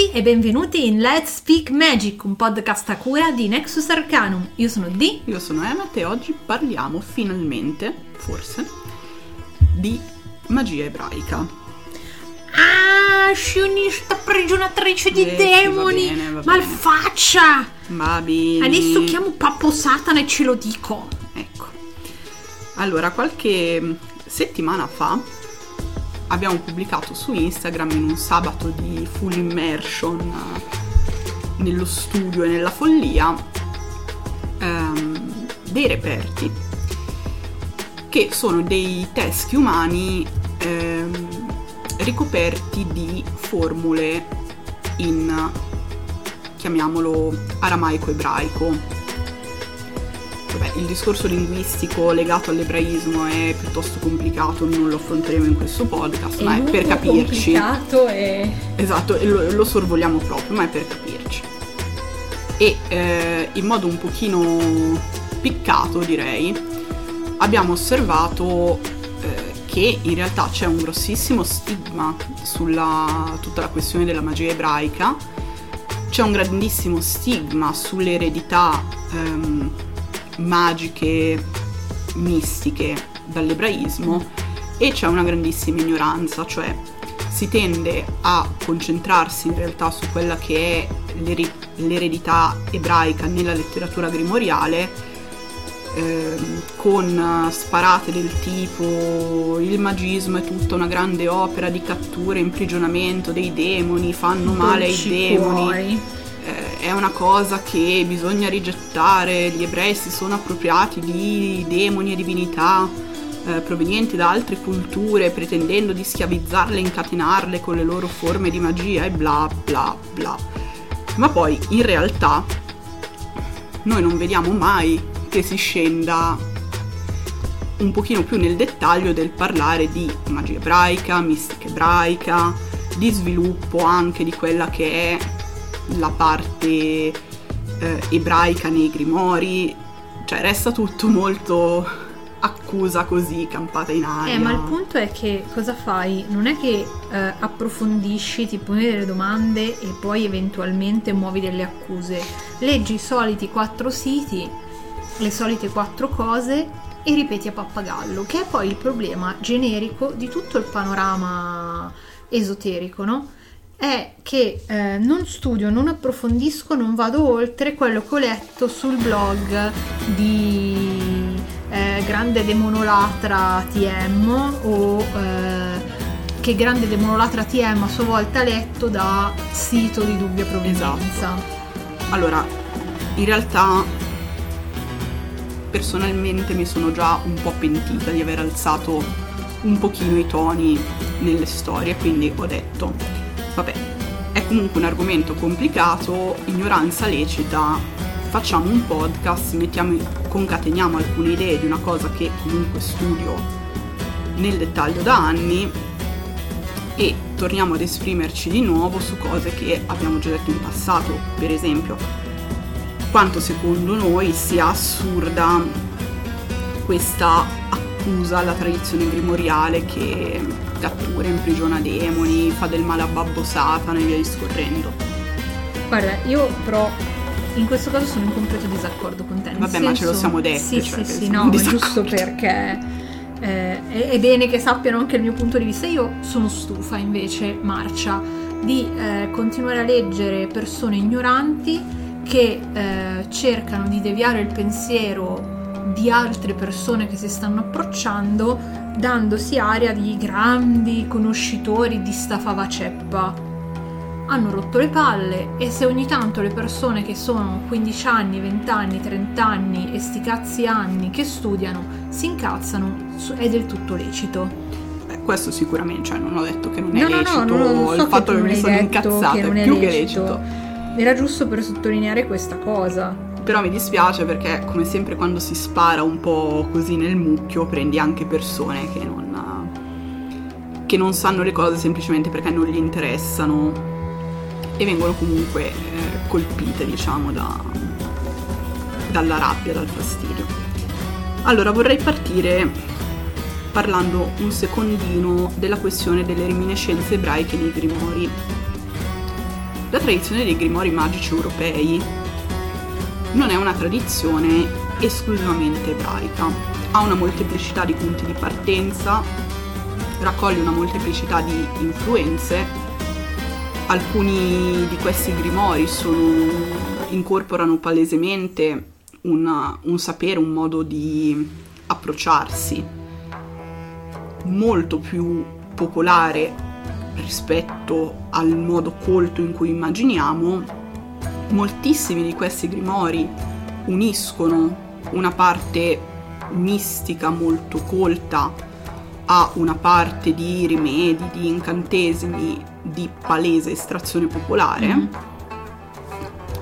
tutti e benvenuti in Let's Speak Magic, un podcast a cura di Nexus Arcanum. Io sono Dee. Io sono Emmet e oggi parliamo finalmente, forse, di magia ebraica. Ah, scionista prigionatrice di Eh, sì, demoni! va bene, va bene. Malfaccia! Va bene. Adesso chiamo Pappo Satana e ce lo dico. Ecco. Allora, qualche settimana fa abbiamo pubblicato su Instagram in un sabato di full immersion eh, nello studio e nella follia ehm, dei reperti che sono dei teschi umani ehm, ricoperti di formule in chiamiamolo aramaico-ebraico Vabbè, il discorso linguistico legato all'ebraismo è piuttosto complicato, non lo affronteremo in questo podcast, ma è per capirci. complicato e... Esatto, lo, lo sorvoliamo proprio, ma è per capirci. E eh, in modo un pochino piccato, direi, abbiamo osservato eh, che in realtà c'è un grossissimo stigma sulla tutta la questione della magia ebraica, c'è un grandissimo stigma sull'eredità ehm, magiche, mistiche dall'ebraismo e c'è una grandissima ignoranza, cioè si tende a concentrarsi in realtà su quella che è l'eri- l'eredità ebraica nella letteratura grimoriale ehm, con sparate del tipo il magismo è tutta una grande opera di cattura e imprigionamento dei demoni, fanno male ai demoni cuori. Eh, è una cosa che bisogna rigettare, gli ebrei si sono appropriati di demoni e divinità eh, provenienti da altre culture pretendendo di schiavizzarle e incatenarle con le loro forme di magia e bla bla bla. Ma poi in realtà noi non vediamo mai che si scenda un pochino più nel dettaglio del parlare di magia ebraica, mistica ebraica, di sviluppo anche di quella che è la parte eh, ebraica nei grimori, cioè resta tutto molto accusa così, campata in aria. Eh, ma il punto è che cosa fai? Non è che eh, approfondisci, ti poni delle domande e poi eventualmente muovi delle accuse. Leggi i soliti quattro siti, le solite quattro cose e ripeti a pappagallo, che è poi il problema generico di tutto il panorama esoterico, no? È che eh, non studio, non approfondisco, non vado oltre quello che ho letto sul blog di eh, grande demonolatra TM o eh, che grande demonolatra TM a sua volta letto da sito di dubbia provenienza. Esatto. Allora, in realtà personalmente mi sono già un po' pentita di aver alzato un pochino i toni nelle storie, quindi ho detto, vabbè, è comunque un argomento complicato, ignoranza lecita, facciamo un podcast, mettiamo, concateniamo alcune idee di una cosa che comunque studio nel dettaglio da anni e torniamo ad esprimerci di nuovo su cose che abbiamo già detto in passato, per esempio quanto secondo noi sia assurda questa accusa alla tradizione grimoriale che cattura, imprigiona demoni, fa del male a Babbo Satana e via discorrendo. Guarda, io però in questo caso sono in completo disaccordo con te. Vabbè, ma ce lo senso- siamo detti, Sì, cioè, sì, sì, no, ma giusto perché eh, è, è bene che sappiano anche il mio punto di vista. Io sono stufa invece, Marcia, di eh, continuare a leggere persone ignoranti che eh, cercano di deviare il pensiero di altre persone che si stanno approcciando dandosi aria di grandi conoscitori di sta fava ceppa hanno rotto le palle e se ogni tanto le persone che sono 15 anni, 20 anni, 30 anni e sti cazzi anni che studiano si incazzano è del tutto lecito. Beh, questo sicuramente, cioè non ho detto che non è No, no, no, lecito, no, non so il che fatto che non mi sono incazzata che è più che lecito. lecito. Era giusto per sottolineare questa cosa. Però mi dispiace perché, come sempre, quando si spara un po' così nel mucchio, prendi anche persone che non, che non sanno le cose semplicemente perché non gli interessano e vengono comunque eh, colpite, diciamo, da, dalla rabbia, dal fastidio. Allora, vorrei partire parlando un secondino della questione delle reminiscenze ebraiche nei grimori. La tradizione dei grimori magici europei non è una tradizione esclusivamente ebraica, ha una molteplicità di punti di partenza, raccoglie una molteplicità di influenze, alcuni di questi grimori sono, incorporano palesemente una, un sapere, un modo di approcciarsi molto più popolare rispetto al modo colto in cui immaginiamo, moltissimi di questi grimori uniscono una parte mistica molto colta a una parte di rimedi, di incantesimi, di palese estrazione popolare. Mm.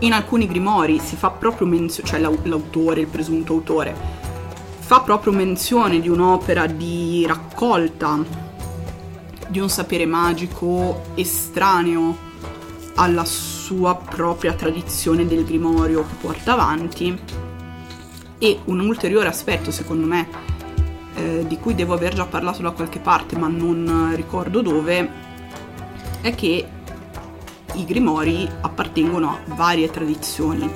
In alcuni grimori si fa proprio menzione, cioè l'autore, il presunto autore, fa proprio menzione di un'opera di raccolta di un sapere magico estraneo alla sua propria tradizione del grimorio che porta avanti. E un ulteriore aspetto, secondo me, eh, di cui devo aver già parlato da qualche parte, ma non ricordo dove, è che i grimori appartengono a varie tradizioni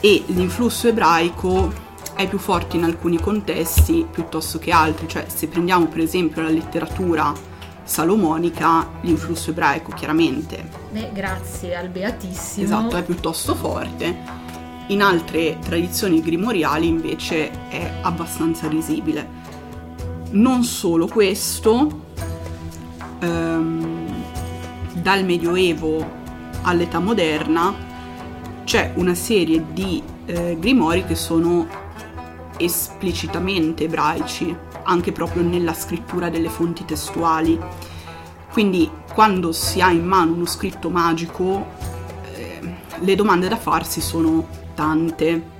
e l'influsso ebraico è più forte in alcuni contesti piuttosto che altri, cioè se prendiamo per esempio la letteratura salomonica, l'influsso ebraico chiaramente. Beh, grazie al Beatissimo. Esatto, è piuttosto forte. In altre tradizioni grimoriali invece è abbastanza risibile. Non solo questo, ehm, dal Medioevo all'età moderna c'è una serie di eh, grimori che sono esplicitamente ebraici, anche proprio nella scrittura delle fonti testuali. Quindi quando si ha in mano uno scritto magico, eh, le domande da farsi sono tante.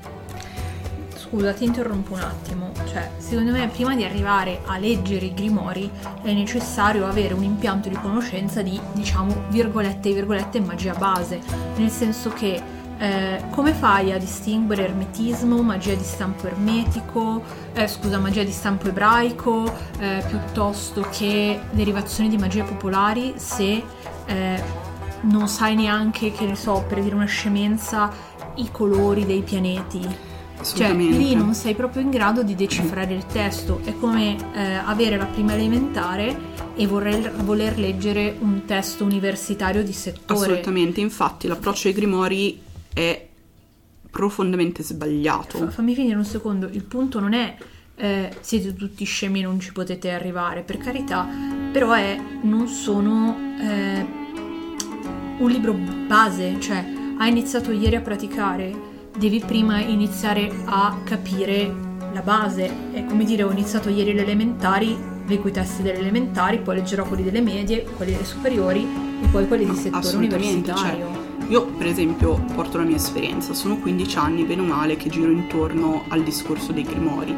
Scusa, ti interrompo un attimo. Cioè, secondo me prima di arrivare a leggere i grimori è necessario avere un impianto di conoscenza di, diciamo, virgolette, virgolette, magia base. Nel senso che eh, come fai a distinguere ermetismo, magia di stampo ermetico, eh, scusa, magia di stampo ebraico, eh, piuttosto che derivazioni di magie popolari se eh, non sai neanche, che ne so, per dire una scemenza, i colori dei pianeti? Cioè, lì non sei proprio in grado di decifrare il testo. È come eh, avere la prima elementare e voler, voler, leggere un testo universitario di settore. Assolutamente, infatti l'approccio ai grimori è profondamente sbagliato. fammi finire un secondo, il punto non è eh, siete tutti scemi e non ci potete arrivare, per carità, però è non sono eh, un libro base, cioè hai iniziato ieri a praticare, devi prima iniziare a capire la base, è come dire ho iniziato ieri le elementari, leggo i testi delle elementari, poi leggerò quelli delle medie, quelli delle superiori e poi quelli di settore cioè, universitario. Cioè io per esempio porto la mia esperienza, sono 15 anni bene o male che giro intorno al discorso dei grimori.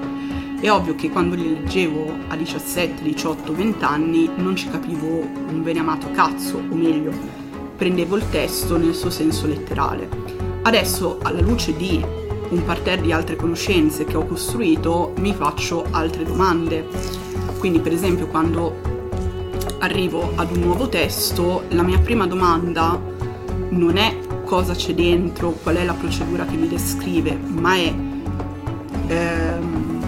È ovvio che quando li leggevo a 17, 18, 20 anni non ci capivo un bene amato cazzo, o meglio, prendevo il testo nel suo senso letterale. Adesso, alla luce di un parterre di altre conoscenze che ho costruito, mi faccio altre domande. Quindi, per esempio, quando arrivo ad un nuovo testo, la mia prima domanda non è cosa c'è dentro, qual è la procedura che mi descrive, ma è ehm,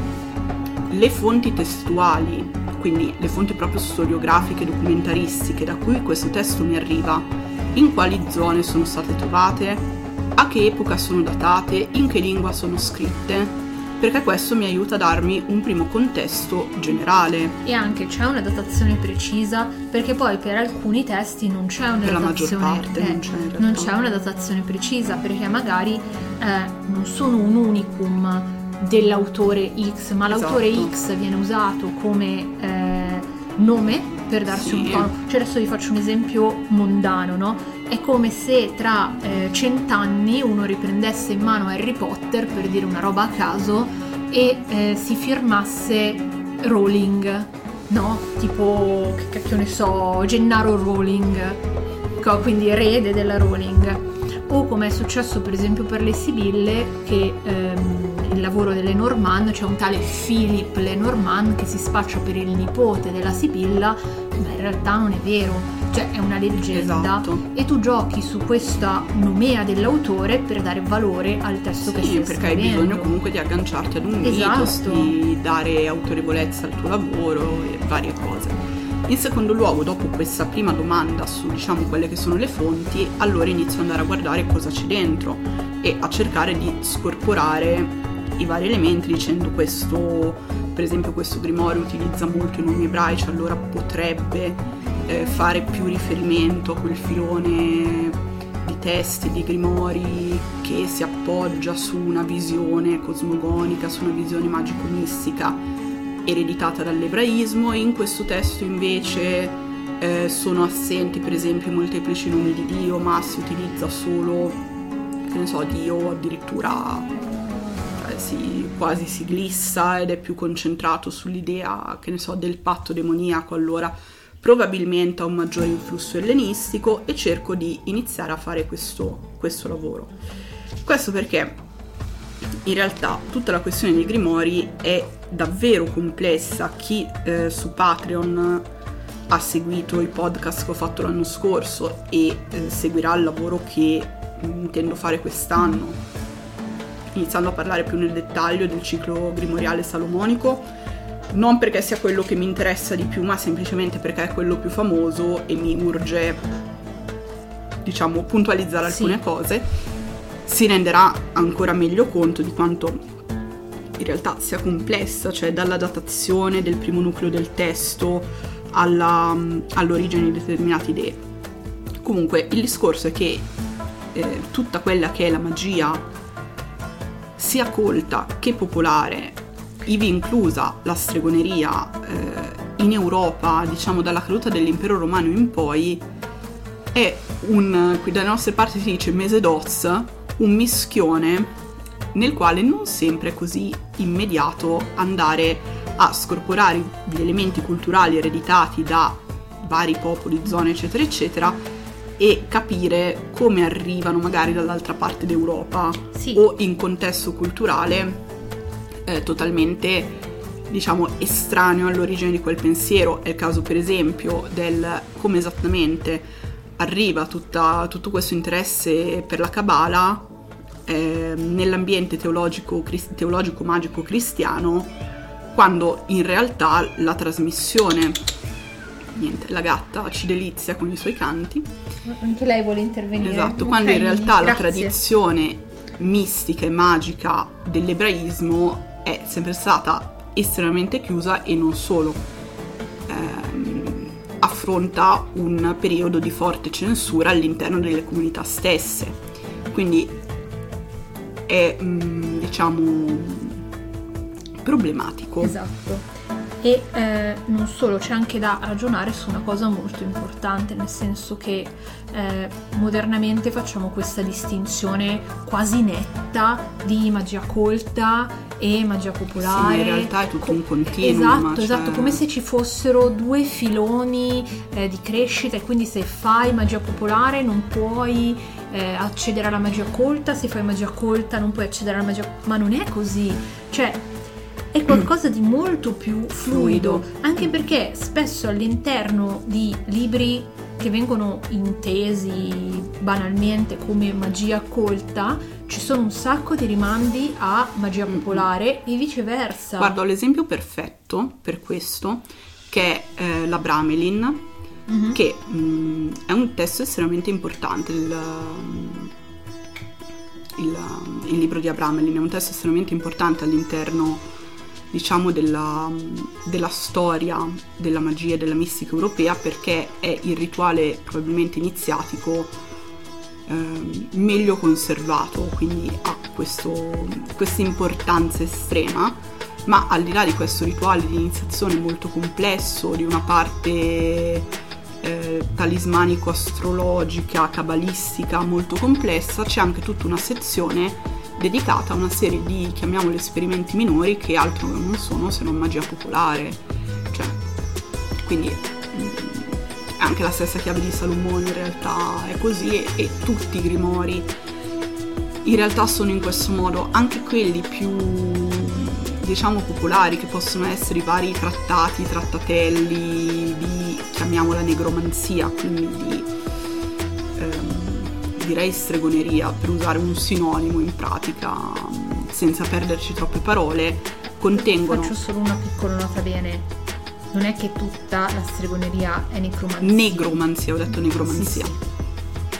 le fonti testuali, quindi le fonti proprio storiografiche, documentaristiche da cui questo testo mi arriva, in quali zone sono state trovate, a che epoca sono datate, in che lingua sono scritte perché questo mi aiuta a darmi un primo contesto generale. E anche c'è una datazione precisa, perché poi per alcuni testi non c'è una per datazione la maggior parte eh, non, c'è non c'è una datazione precisa, perché magari eh, non sono un unicum dell'autore X, ma esatto. l'autore X viene usato come eh, nome per darsi sì. un tono. Cioè adesso vi faccio un esempio mondano, no? È come se tra eh, cent'anni uno riprendesse in mano Harry Potter, per dire una roba a caso, e eh, si firmasse Rowling, no? Tipo, che cacchio ne so, Gennaro Rowling, quindi erede della Rowling. O come è successo per esempio per le Sibille, che ehm, il lavoro delle Norman c'è un tale Philip Lenormand che si spaccia per il nipote della Sibilla ma in realtà non è vero, cioè è una leggenda Esatto. e tu giochi su questa nomea dell'autore per dare valore al testo che Sì, stai perché hai bisogno comunque di agganciarti ad un Esatto. mythos, di dare autorevolezza al tuo lavoro e varie cose. In secondo luogo, dopo questa prima domanda su diciamo quelle che sono le fonti, allora inizio ad andare a guardare cosa c'è dentro e a cercare di scorporare i vari elementi dicendo questo, per esempio questo grimorio utilizza molto i nomi ebraici, allora potrebbe eh, fare più riferimento a quel filone di testi, di grimori che si appoggia su una visione cosmogonica, su una visione magico-mistica ereditata dall'ebraismo e in questo testo invece eh, sono assenti per esempio i molteplici nomi di Dio, ma si utilizza solo, che ne so, Dio addirittura si, quasi si glissa ed è più concentrato sull'idea, che ne so, del patto demoniaco, allora probabilmente ha un maggiore influsso ellenistico e cerco di iniziare a fare questo, questo lavoro. Questo perché in realtà tutta la questione dei grimori è davvero complessa. Chi eh, su Patreon ha seguito i podcast che ho fatto l'anno scorso e eh, seguirà il lavoro che intendo fare quest'anno, iniziando a parlare più nel dettaglio del ciclo grimoriale salomonico, non perché sia quello che mi interessa di più, ma semplicemente perché è quello più famoso e mi urge, diciamo, puntualizzare Sì. alcune cose, si renderà ancora meglio conto di quanto in realtà sia complessa, cioè dalla datazione del primo nucleo del testo alla- all'origine di determinate idee. Comunque il discorso è che eh, tutta quella che è la magia, sia colta che popolare, ivi inclusa la stregoneria eh, in Europa, diciamo dalla caduta dell'impero romano in poi, è un, qui dalle nostre parti si dice mese d'oz, un mischione nel quale non sempre è così immediato andare a scorporare gli elementi culturali ereditati da vari popoli, zone, eccetera, eccetera, e capire come arrivano magari dall'altra parte d'Europa Sì. o in contesto culturale eh, totalmente diciamo estraneo all'origine di quel pensiero. È il caso per esempio del come esattamente arriva tutta- tutto questo interesse per la Kabbalah eh, nell'ambiente teologico, cris- teologico magico cristiano quando in realtà la trasmissione niente, la gatta ci delizia con i suoi canti Anche lei vuole intervenire. Esatto, Ok, quando in realtà la grazie. tradizione mistica e magica dell'ebraismo è sempre stata estremamente chiusa e non solo. Ehm, affronta un periodo di forte censura all'interno delle comunità stesse. Quindi è, mm, diciamo, problematico. Esatto. E eh, non solo, c'è anche da ragionare su una cosa molto importante, nel senso che eh, modernamente facciamo questa distinzione quasi netta di magia colta e magia Sì, popolare. ma in realtà è tutto un continuum. Esatto, cioè- esatto, come se ci fossero due filoni eh, di crescita e quindi se fai magia popolare non puoi eh, accedere alla magia colta, se fai magia colta non puoi accedere alla magia... Ma non è così, cioè è qualcosa di molto più fluido, anche perché spesso all'interno di libri che vengono intesi banalmente come magia colta ci sono un sacco di rimandi a magia popolare e viceversa. Guardo l'esempio perfetto per questo, che è eh, la Bramelin, Mhm. che mh, è un testo estremamente importante. Il, il- il libro di Abramelin è un testo estremamente importante all'interno, diciamo, della, della storia della magia e della mistica europea perché è il rituale probabilmente iniziatico ehm, meglio conservato, quindi ha questa importanza estrema. Ma al di là di questo rituale di iniziazione molto complesso, di una parte eh, talismanico-astrologica, cabalistica molto complessa, c'è anche tutta una sezione dedicata a una serie di, chiamiamoli esperimenti minori, che altro non sono se non magia popolare. Cioè, quindi mm, anche la stessa chiave di Salomone in realtà è così e, e tutti i grimori in realtà sono in questo modo, anche quelli più diciamo popolari che possono essere i vari trattati, trattatelli di chiamiamola negromanzia, quindi di, direi stregoneria, per usare un sinonimo in pratica, senza perderci troppe parole, contengono... Faccio solo una piccola nota bene. Non è che tutta la stregoneria è necromanzia. Negromanzia, ho detto negromanzia. Sì, sì.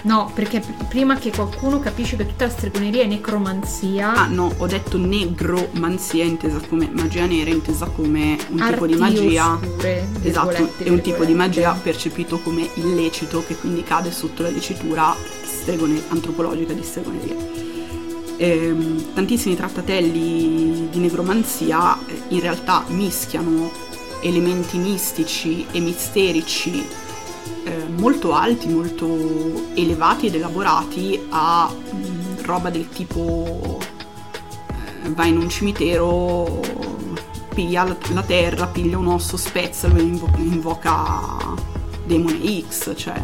No, perché pr- prima che qualcuno capisce che tutta la stregoneria è necromanzia. Ah, no, ho detto negromanzia intesa come magia nera, intesa come un tipo di magia. oscure, Esatto, è un tipo di magia percepito come illecito che quindi cade sotto la dicitura stregone- antropologica di stregoneria. Ehm, tantissimi trattatelli di negromanzia eh, in realtà mischiano elementi mistici e misterici eh, molto alti, molto elevati ed elaborati a mm, roba del tipo eh, vai in un cimitero, piglia la, terra, piglia un osso, spezzalo e invo- invoca demone X, cioè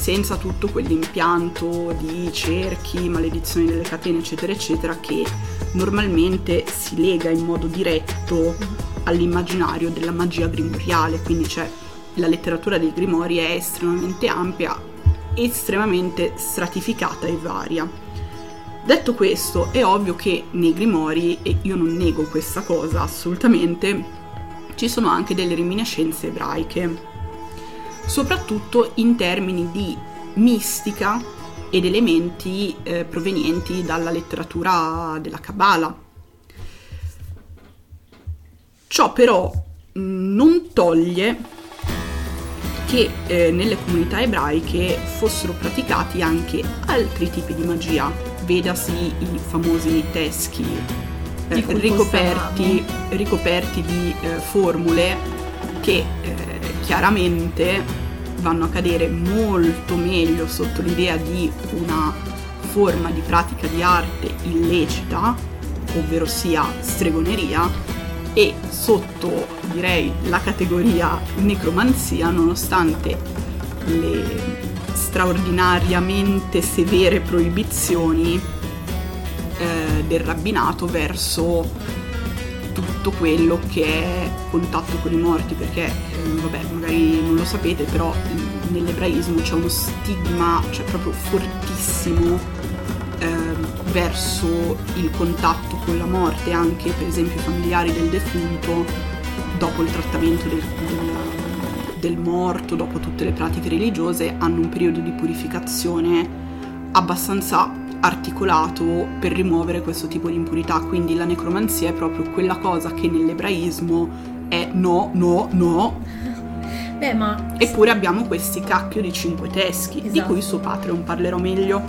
senza tutto quell'impianto di cerchi, maledizioni delle catene, eccetera, eccetera, che normalmente si lega in modo diretto all'immaginario della magia grimoriale, quindi c'è la letteratura dei grimori è estremamente ampia, estremamente stratificata e varia. Detto questo, è ovvio che nei grimori, e io non nego questa cosa assolutamente, ci sono anche delle reminiscenze ebraiche, soprattutto in termini di mistica ed elementi eh, provenienti dalla letteratura della Kabbalah. Ciò però mh, non toglie che eh, nelle comunità ebraiche fossero praticati anche altri tipi di magia, vedasi i famosi teschi eh, ricoperti, ricoperti di eh, formule che eh, chiaramente vanno a cadere molto meglio sotto l'idea di una forma di pratica di arte illecita, ovvero sia stregoneria, e sotto direi la categoria necromanzia nonostante le straordinariamente severe proibizioni eh, del rabbinato verso tutto quello che è contatto con i morti perché eh, vabbè magari non lo sapete però eh, nell'ebraismo c'è uno stigma cioè proprio fortissimo ehm, verso il contatto con la morte, anche per esempio i familiari del defunto, dopo il trattamento del, del- del morto, dopo tutte le pratiche religiose, hanno un periodo di purificazione abbastanza articolato per rimuovere questo tipo di impurità. Quindi la necromanzia è proprio quella cosa che nell'ebraismo è no, no, no, Beh, ma eppure abbiamo questi cacchio di cinque teschi, di Esatto. cui su Patreon parlerò meglio.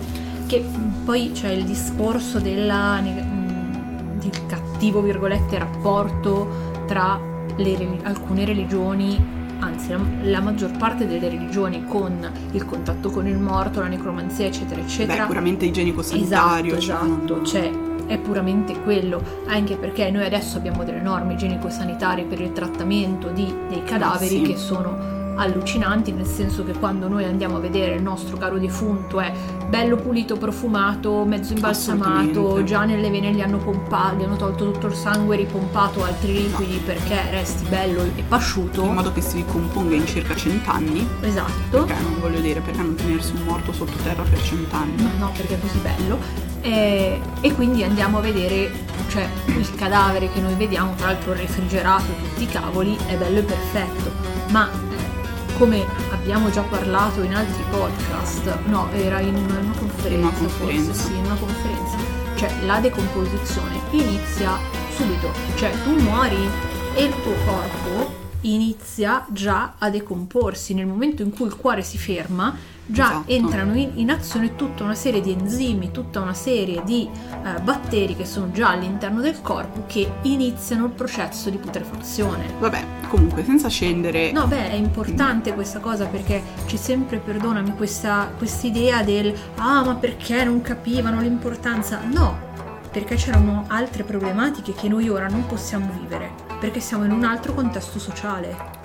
che poi c'è il discorso della mh, di cattivo virgolette rapporto tra le alcune religioni anzi la, la maggior parte delle religioni con il contatto con il morto la necromanzia eccetera Beh, eccetera puramente igienico-sanitario. esatto, cioè, esatto, non- cioè è puramente quello, anche perché noi adesso abbiamo delle norme igienico-sanitarie per il trattamento di- dei cadaveri Ah, sì. che sono allucinanti, nel senso che quando noi andiamo a vedere il nostro caro defunto è bello pulito, profumato, mezzo imbalsamato, già nelle vene gli hanno pompato, gli hanno tolto tutto il sangue, ripompato altri liquidi perché resti bello e pasciuto. in modo che si ricomponga in circa cent'anni. Esatto. Perché non voglio dire, perché non tenersi un morto sotto terra per cent'anni? No, no, perché è così bello. E, e quindi andiamo a vedere, cioè il cadavere che noi vediamo, tra l'altro refrigerato, tutti i cavoli, è bello e perfetto. Ma come abbiamo già parlato in altri podcast, no, era in una, una conferenza, una conferenza. forse, sì, in una conferenza. Cioè la decomposizione inizia subito, cioè tu muori e il tuo corpo inizia già a decomporsi nel momento in cui il cuore si ferma già Esatto. entrano in, in azione tutta una serie di enzimi, tutta una serie di eh, batteri che sono già all'interno del corpo che iniziano il processo di putrefazione. Vabbè, comunque, senza scendere... No, beh, è importante questa cosa perché c'è sempre, perdonami, questa idea del ah, ma perché non capivano l'importanza? No, perché c'erano altre problematiche che noi ora non possiamo vivere, perché siamo in un altro contesto sociale.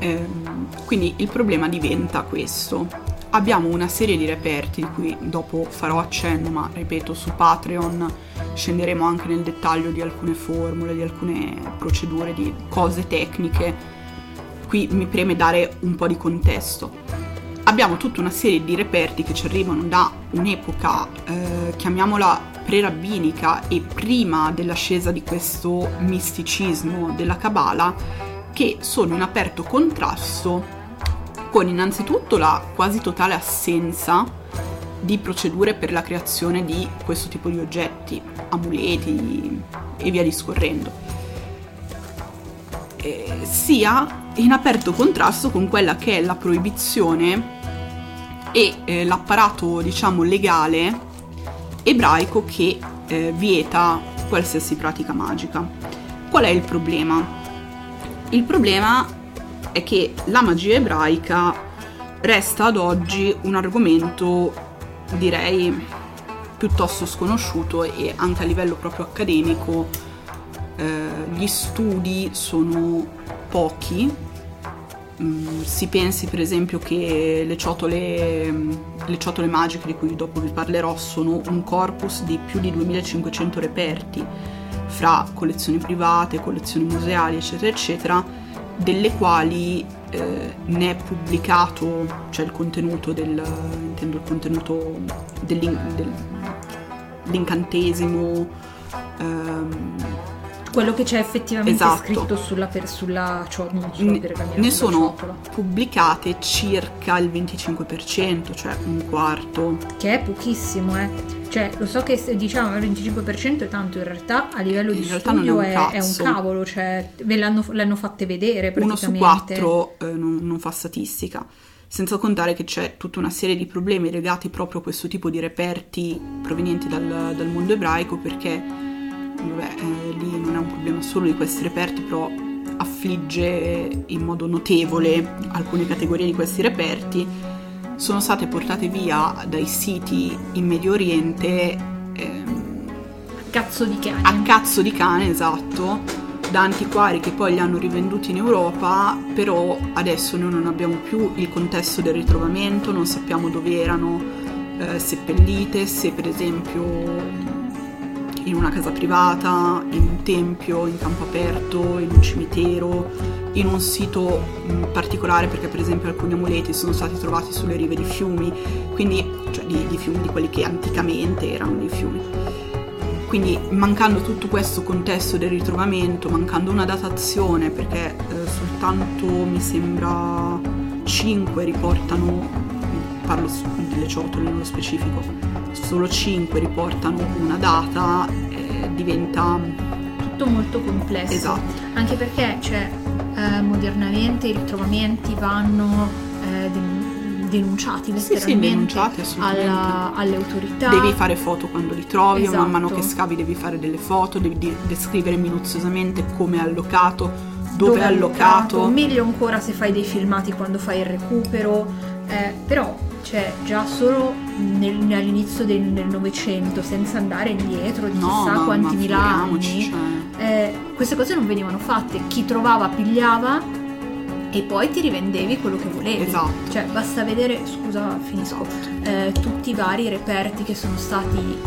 Ehm, quindi il problema diventa questo. Abbiamo una serie di reperti di cui dopo farò accenno, ma ripeto, su Patreon scenderemo anche nel dettaglio di alcune formule, di alcune procedure, di cose tecniche qui mi preme dare un po' di contesto. Abbiamo tutta una serie di reperti che ci arrivano da un'epoca, eh, chiamiamola pre-rabbinica e prima dell'ascesa di questo misticismo della Kabbalah, che sono in aperto contrasto con innanzitutto la quasi totale assenza di procedure per la creazione di questo tipo di oggetti, amuleti e via discorrendo. Eh, sia in aperto contrasto con quella che è la proibizione e eh, l'apparato, diciamo, legale ebraico che eh, vieta qualsiasi pratica magica. Qual è il problema? Il problema è che la magia ebraica resta ad oggi un argomento, direi, piuttosto sconosciuto e anche a livello proprio accademico eh, gli studi sono pochi. Mm, si pensi per esempio che le ciotole, le ciotole magiche di cui dopo vi parlerò sono un corpus di più di 2500 reperti fra collezioni private, collezioni museali eccetera eccetera delle quali eh, ne è pubblicato, cioè il contenuto del, intendo il contenuto dell'incantesimo, ehm, quello che c'è effettivamente esatto. scritto sulla, per, sulla, cioè, sulla ne, ne sono ciotola. pubblicate circa il 25%, cioè un quarto. Che è pochissimo, eh. Cioè, lo so che diciamo il 25% è tanto, in realtà a livello in di studio è un, è, un cavolo, cioè ve l'hanno, l'hanno fatte vedere Uno su quattro eh, non, non fa statistica senza contare che c'è tutta una serie di problemi legati proprio a questo tipo di reperti provenienti dal, dal mondo ebraico perché vabbè, eh, lì non è un problema solo di questi reperti però affligge in modo notevole alcune categorie di questi reperti sono state portate via dai siti in Medio Oriente ehm, a cazzo di cane. A cazzo di cane, esatto, da antiquari che poi li hanno rivenduti in Europa, però adesso noi non abbiamo più il contesto del ritrovamento, non sappiamo dove erano eh, seppellite, se per esempio in una casa privata, in un tempio, in campo aperto, in un cimitero, in un sito mm, particolare perché per esempio alcuni amuleti sono stati trovati sulle rive di fiumi, quindi, cioè di, di fiumi di quelli che anticamente erano dei fiumi. Quindi mancando tutto questo contesto del ritrovamento, mancando una datazione, perché eh, soltanto mi sembra 5 riportano, parlo delle ciotole nello specifico, solo 5 riportano una data, eh, diventa tutto molto complesso. Esatto. Anche perché cioè, eh, modernamente i ritrovamenti vanno eh, denunciati letteralmente sì, sì, denunciati, alla, alle autorità. Devi fare foto quando li trovi, esatto. man mano che scavi devi fare delle foto, devi descrivere minuziosamente come è allocato, dove, dove è allocato. Meglio ancora se fai dei filmati quando fai il recupero, eh, però cioè già solo nel, all'inizio del Novecento, senza andare indietro di chissà no, quanti mila anni, cioè. eh, queste cose non venivano fatte. Chi trovava pigliava e poi ti rivendevi quello che volevi. Esatto. Cioè basta vedere, scusa, finisco, esatto. eh, tutti i vari reperti che sono stati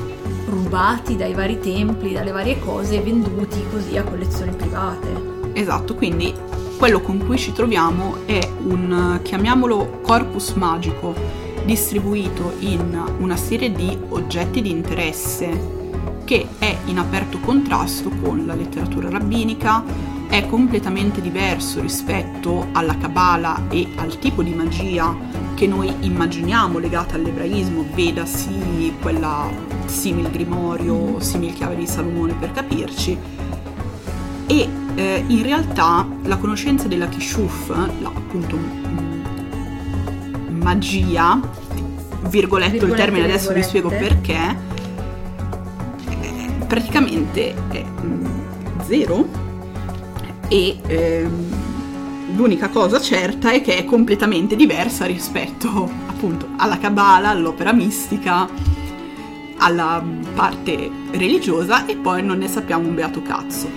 rubati dai vari templi, dalle varie cose e venduti così a collezioni private. Esatto, quindi quello con cui ci troviamo è un, chiamiamolo corpus magico, distribuito in una serie di oggetti di interesse che è in aperto contrasto con la letteratura rabbinica, è completamente diverso rispetto alla Kabbalah e al tipo di magia che noi immaginiamo legata all'ebraismo, vedasi quella simil grimorio, simil chiave di Salomone per capirci, e eh, in realtà la conoscenza della Kishuf, la, appunto magia, virgoletto il termine, adesso vi spiego perché, eh, praticamente è mm, zero e eh, l'unica cosa certa è che è completamente diversa rispetto appunto alla Kabbalah, all'opera mistica, alla parte religiosa e poi non ne sappiamo un beato cazzo.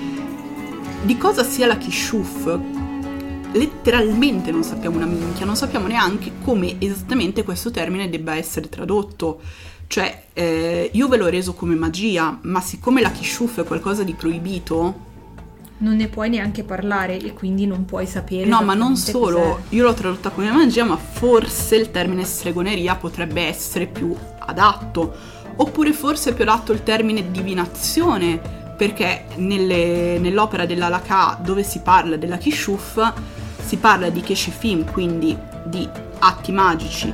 Di cosa sia la Kishuf letteralmente non sappiamo una minchia, non sappiamo neanche come esattamente questo termine debba essere tradotto. Cioè, eh, io ve l'ho reso come magia, ma siccome la Kishuf è qualcosa di proibito, non ne puoi neanche parlare e quindi non puoi sapere. No, ma non solo, cos'è. io l'ho tradotta come magia, ma forse il termine stregoneria potrebbe essere più adatto. Oppure forse è più adatto il termine divinazione, perché nelle- nell'opera dell'Alaka dove si parla della Kishuf si parla di Keshifim, quindi di atti magici,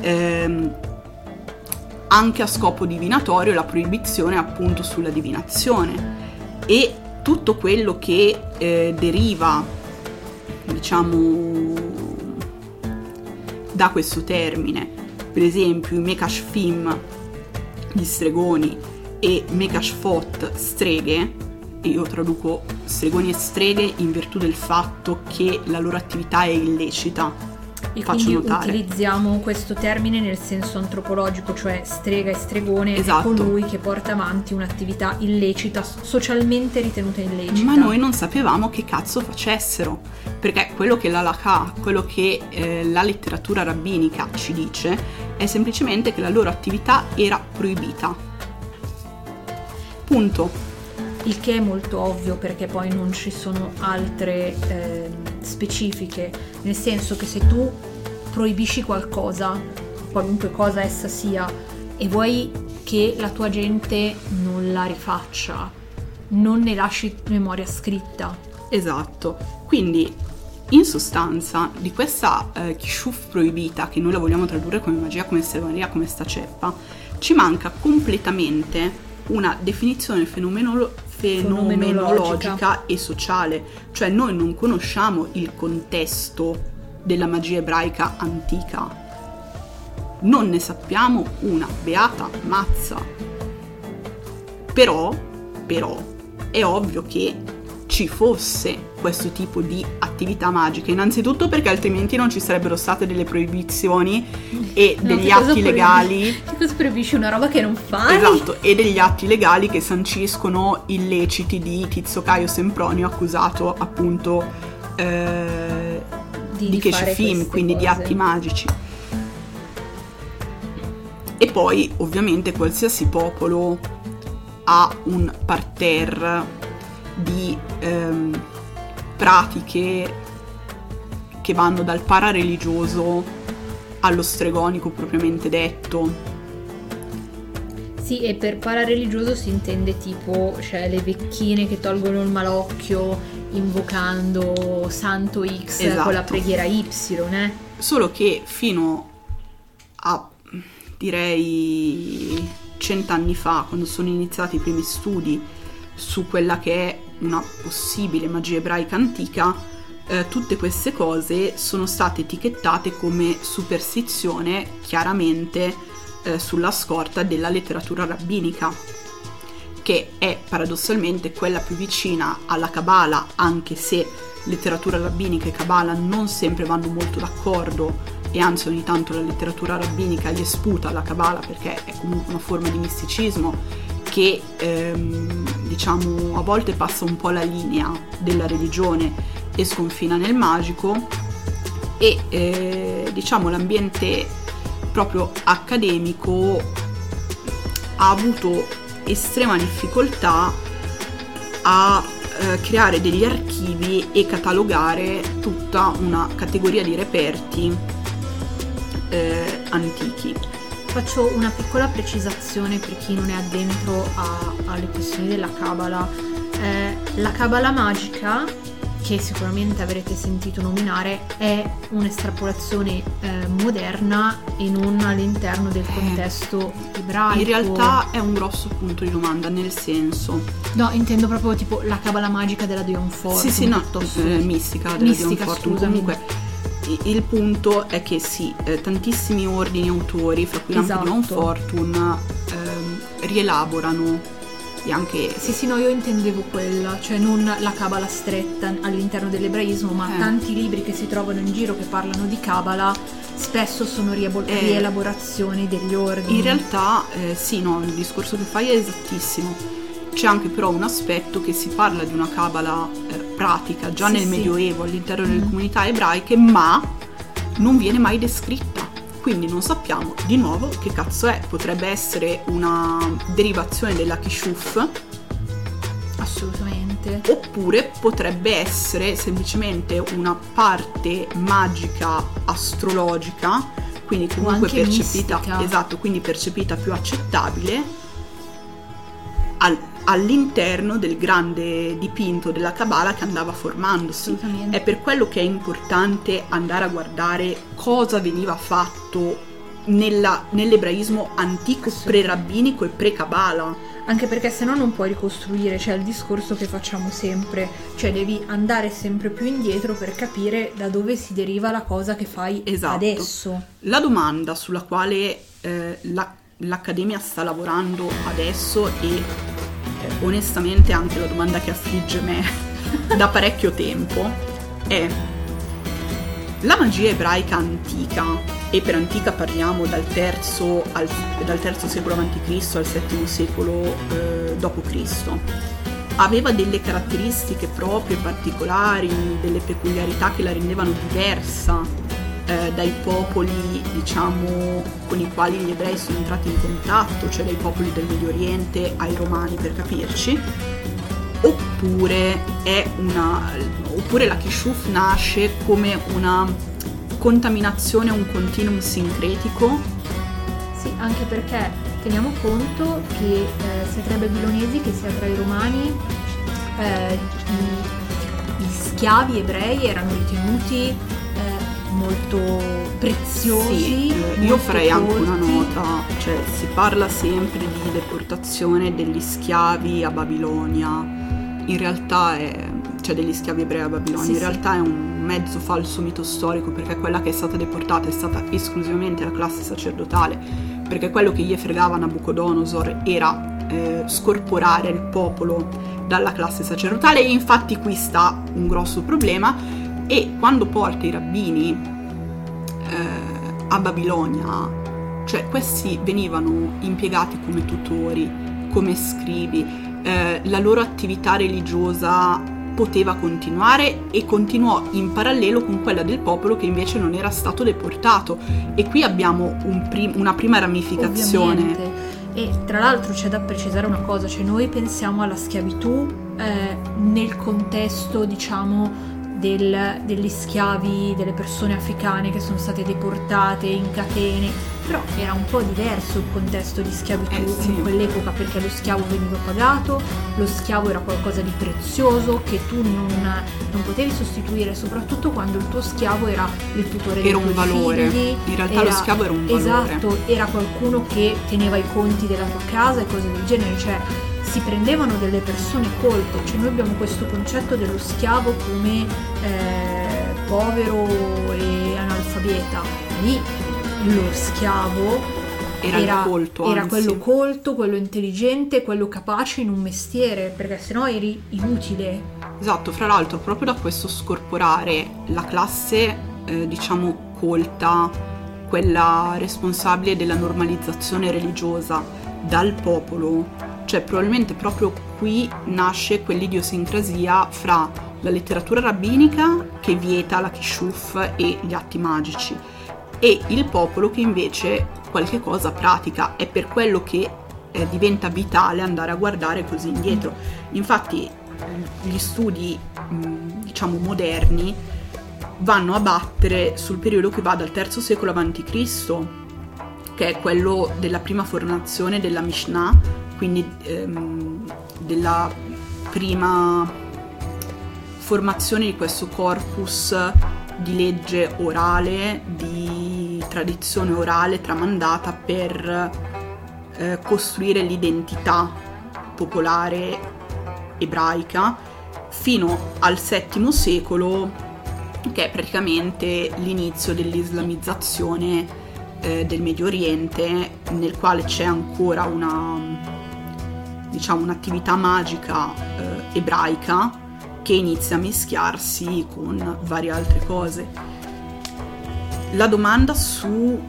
ehm, anche a scopo divinatorio, la proibizione appunto sulla divinazione. E tutto quello che eh, deriva, diciamo, da questo termine, per esempio i Mekashfim, gli stregoni, e Mekashfot, streghe, io traduco stregoni e streghe in virtù del fatto che la loro attività è illecita. E Faccio quindi notare. utilizziamo questo termine nel senso antropologico, cioè strega e stregone Esatto. è colui che porta avanti un'attività illecita, socialmente ritenuta illecita. Ma noi non sapevamo che cazzo facessero, perché quello che l'Alaka, quello che eh, la letteratura rabbinica ci dice, è semplicemente che la loro attività era proibita. Punto. Il che è molto ovvio perché poi non ci sono altre ehm, specifiche, nel senso che se tu proibisci qualcosa, qualunque cosa essa sia, e vuoi che la tua gente non la rifaccia, non ne lasci memoria scritta. Esatto. Quindi, in sostanza, di questa eh, kishuf proibita, che noi la vogliamo tradurre come magia, come stregoneria, come sta ceppa, ci manca completamente una definizione fenomenolo- fenomenologica e sociale. Cioè, noi non conosciamo il contesto della magia ebraica antica. Non ne sappiamo una beata mazza. Però, però, è ovvio che ci fosse questo tipo di attività magiche. Innanzitutto perché altrimenti non ci sarebbero state delle proibizioni e No, degli atti legali. Che cosa proibisci una roba che non fai? Esatto, e degli atti legali che sanciscono illeciti di Tizio Caio Sempronio accusato appunto eh, Di- di, di queste quindi di cose. atti magici. E poi ovviamente qualsiasi popolo ha un parterre di ehm, pratiche che vanno dal parareligioso allo stregonico propriamente detto. Sì, e per parareligioso si intende tipo, cioè le vecchine che tolgono il malocchio invocando Santo X Esatto. con la preghiera Y, eh? Solo che fino a direi cent'anni fa, quando sono iniziati i primi studi su quella che è una possibile magia ebraica antica, eh, tutte queste cose sono state etichettate come superstizione chiaramente eh, sulla scorta della letteratura rabbinica che è paradossalmente quella più vicina alla Kabbalah, anche se letteratura rabbinica e Kabbalah non sempre vanno molto d'accordo e anzi ogni tanto la letteratura rabbinica gli sputa la Kabbalah perché è comunque una forma di misticismo che ehm, diciamo a volte passa un po' la linea della religione e sconfina nel magico e eh, diciamo l'ambiente proprio accademico ha avuto estrema difficoltà a eh, creare degli archivi e catalogare tutta una categoria di reperti eh, antichi. Faccio una piccola precisazione per chi non è addentro a- alle questioni della Kabbalah. Eh, la Kabbalah magica, che sicuramente avrete sentito nominare, è un'estrapolazione eh, moderna e non all'interno del contesto ebraico. In realtà è un grosso punto di domanda, nel senso, No, intendo proprio tipo la Kabbalah magica della Dion Fortune. sì, sì, no, piuttosto. eh, mistica della Mistica, Dion scusami. Comunque, il punto è che sì, eh, tantissimi ordini autori, fra cui anche Esatto. Dion Fortune, ehm, rielaborano e anche Sì, sì, no, io intendevo quella, cioè non la Kabbalah stretta all'interno dell'ebraismo, ma Eh. tanti libri che si trovano in giro che parlano di Kabbalah spesso sono riebo- Eh. rielaborazioni degli ordini. In realtà, eh, sì, no, il discorso che fai è esattissimo. C'è anche però un aspetto che si parla di una cabala eh, pratica già Sì, nel sì. Medioevo all'interno delle comunità ebraiche, ma non viene mai descritta. Quindi non sappiamo di nuovo che cazzo è. Potrebbe essere una derivazione della Kishuf, Assolutamente. Assolutamente. Oppure potrebbe essere semplicemente una parte magica astrologica, quindi comunque percepita, mistica. esatto, quindi percepita più accettabile al, all'interno del grande dipinto della Kabbalah che andava formandosi. È per quello che è importante andare a guardare cosa veniva fatto nella, nell'ebraismo antico, pre-rabbinico e pre-Kabbalah. Anche perché se no non puoi ricostruire, cioè il discorso che facciamo sempre, cioè devi andare sempre più indietro per capire da dove si deriva la cosa che fai esatto. adesso. La domanda sulla quale eh, la, l'Accademia sta lavorando adesso e onestamente anche la domanda che affligge me da parecchio tempo è la magia ebraica antica e per antica parliamo dal terzo, al, dal terzo secolo a.C. al settimo secolo eh, d.C. Aveva delle caratteristiche proprie, particolari, delle peculiarità che la rendevano diversa eh, dai popoli, diciamo, con i quali gli ebrei sono entrati in contatto, cioè dai popoli del Medio Oriente ai romani per capirci. Oppure, una, oppure la Kishuf nasce come una contaminazione un continuum sincretico? Sì, anche perché teniamo conto che eh, sia tra i babilonesi che sia tra i romani eh, gli, schiavi ebrei erano ritenuti molto preziosi. Sì, molto io farei colti. anche una nota, cioè si parla sempre di deportazione degli schiavi a Babilonia, in realtà è, cioè degli schiavi ebrei a Babilonia, sì, in realtà sì. è un mezzo falso mito storico perché quella che è stata deportata è stata esclusivamente la classe sacerdotale, perché quello che gli fregava Nabucodonosor era eh, scorporare il popolo dalla classe sacerdotale e infatti qui sta un grosso problema e quando porta i rabbini eh, a Babilonia, cioè questi venivano impiegati come tutori, come scrivi, eh, la loro attività religiosa poteva continuare e continuò in parallelo con quella del popolo che invece non era stato deportato e qui abbiamo un prim- una prima ramificazione. Ovviamente. E tra l'altro c'è da precisare una cosa, cioè noi pensiamo alla schiavitù eh, nel contesto diciamo del, degli schiavi, delle persone africane che sono state deportate in catene però era un po' diverso il contesto di schiavitù eh, sì. in quell'epoca perché lo schiavo veniva pagato, lo schiavo era qualcosa di prezioso che tu non, non potevi sostituire, soprattutto quando il tuo schiavo era il tutore era un valore. Figli, in realtà era, lo schiavo era un valore. Esatto, era qualcuno che teneva i conti della tua casa e cose del genere, cioè si prendevano delle persone colte, cioè noi abbiamo questo concetto dello schiavo come eh, povero e analfabeta, lì lo schiavo era, era, colto, era quello colto, quello intelligente, quello capace in un mestiere, perché sennò eri inutile. Esatto, fra l'altro proprio da questo scorporare la classe, eh, diciamo, colta, quella responsabile della normalizzazione religiosa dal popolo, cioè probabilmente proprio qui nasce quell'idiosincrasia fra la letteratura rabbinica che vieta la kishuf e gli atti magici e il popolo che invece qualche cosa pratica. È per quello che eh, diventa vitale andare a guardare così indietro. Infatti gli studi mh, diciamo moderni vanno a battere sul periodo che va dal III secolo a.C., che è quello della prima formazione della Mishnah, quindi ehm, della prima formazione di questo corpus di legge orale, di tradizione orale tramandata per eh, costruire l'identità popolare ebraica fino al VII secolo, che è praticamente l'inizio dell'islamizzazione eh, del Medio Oriente, nel quale c'è ancora una, diciamo, un'attività magica eh, ebraica che inizia a mischiarsi con varie altre cose. La domanda su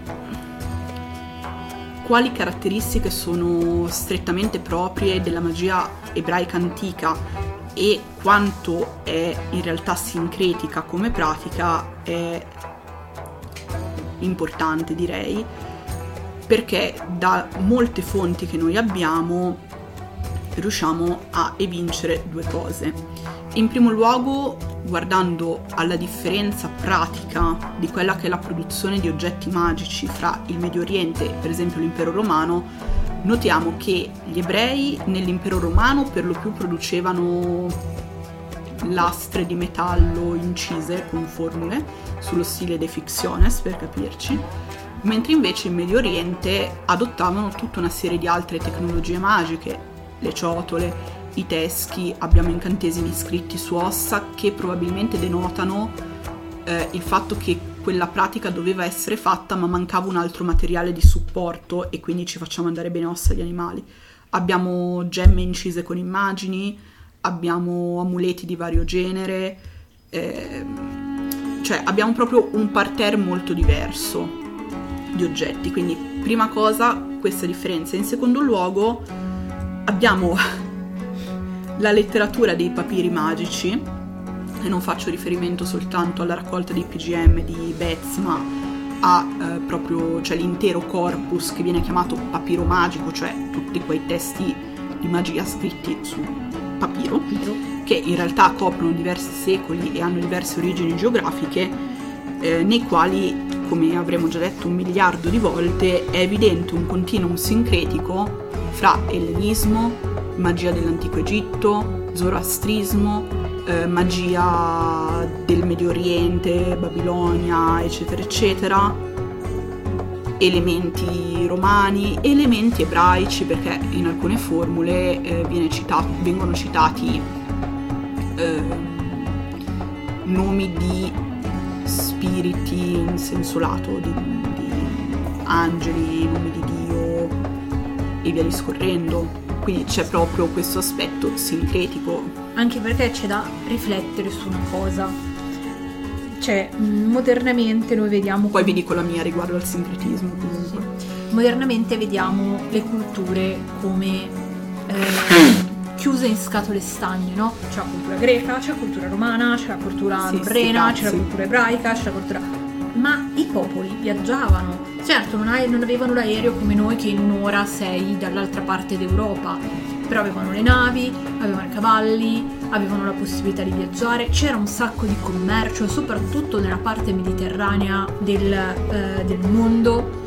quali caratteristiche sono strettamente proprie della magia ebraica antica e quanto è in realtà sincretica come pratica è importante direi perché da molte fonti che noi abbiamo riusciamo a evincere due cose. In primo luogo, guardando alla differenza pratica di quella che è la produzione di oggetti magici fra il Medio Oriente e per esempio l'impero romano, notiamo che gli ebrei nell'impero romano per lo più producevano lastre di metallo incise con formule sullo stile de ficciones per capirci, mentre invece in Medio Oriente adottavano tutta una serie di altre tecnologie magiche, le ciotole, i teschi, abbiamo incantesimi scritti su ossa che probabilmente denotano eh, il fatto che quella pratica doveva essere fatta ma mancava un altro materiale di supporto e quindi ci facciamo andare bene ossa di animali. Abbiamo gemme incise con immagini, abbiamo amuleti di vario genere, eh, cioè abbiamo proprio un parterre molto diverso di oggetti, quindi prima cosa questa differenza. In secondo luogo abbiamo la letteratura dei papiri magici, e non faccio riferimento soltanto alla raccolta dei PGM di Betz, ma a eh, proprio cioè, l'intero corpus che viene chiamato papiro magico, cioè tutti quei testi di magia scritti su papiro, che in realtà coprono diversi secoli e hanno diverse origini geografiche, eh, nei quali, come avremo già detto un miliardo di volte, è evidente un continuum sincretico fra ellenismo, magia dell'antico Egitto, zoroastrismo, eh, magia del Medio Oriente, Babilonia, eccetera, eccetera, elementi romani, elementi ebraici, perché in alcune formule eh, citato, vengono citati eh, nomi di spiriti in senso lato, di, di angeli, nomi di Dio e via discorrendo quindi c'è proprio questo aspetto sintetico. Anche perché c'è da riflettere su una cosa. Cioè, modernamente noi vediamo... Poi vi dico la mia riguardo al sincretismo comunque. Sì. Modernamente vediamo le culture come eh, chiuse in scatole stagne, no? C'è la cultura greca, c'è la cultura romana, c'è la cultura sì, norrena, c'è la cultura ebraica, c'è la cultura... Ma i popoli viaggiavano, Certo, non, hai, non avevano l'aereo come noi che in un'ora sei dall'altra parte d'Europa, però avevano le navi, avevano i cavalli, avevano la possibilità di viaggiare, c'era un sacco di commercio, soprattutto nella parte mediterranea del, eh, del mondo.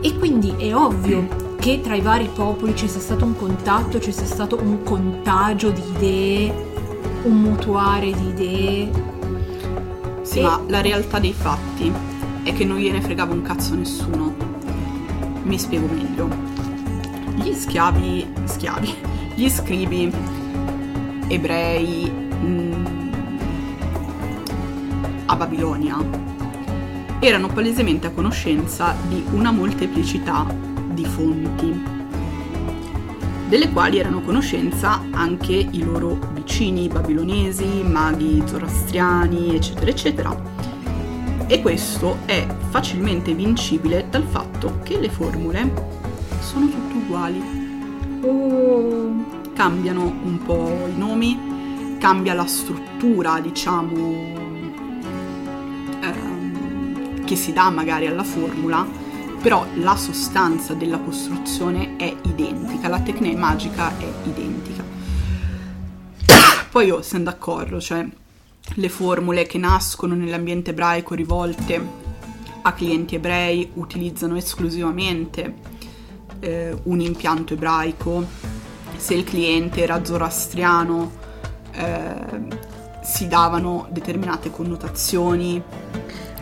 E quindi è ovvio che tra i vari popoli ci sia stato un contatto, ci sia stato un contagio di idee, un mutuare di idee. Sì, e... ma la realtà dei fatti è che non gliene fregava un cazzo nessuno. Mi spiego meglio. Gli schiavi, schiavi, gli scribi ebrei mh, mm, a Babilonia erano palesemente a conoscenza di una molteplicità di fonti, delle quali erano a conoscenza anche i loro vicini babilonesi, maghi zoroastriani, eccetera, eccetera. E questo è facilmente vincibile dal fatto che le formule sono tutte uguali. Oh. Cambiano un po' i nomi, cambia la struttura, diciamo, ehm, che si dà magari alla formula, però la sostanza della costruzione è identica, la tecnica magica è identica. Poi io sono d'accordo, cioè le formule che nascono nell'ambiente ebraico rivolte a clienti ebrei utilizzano esclusivamente eh, un impianto ebraico. Se il cliente era zoroastriano eh, si davano determinate connotazioni.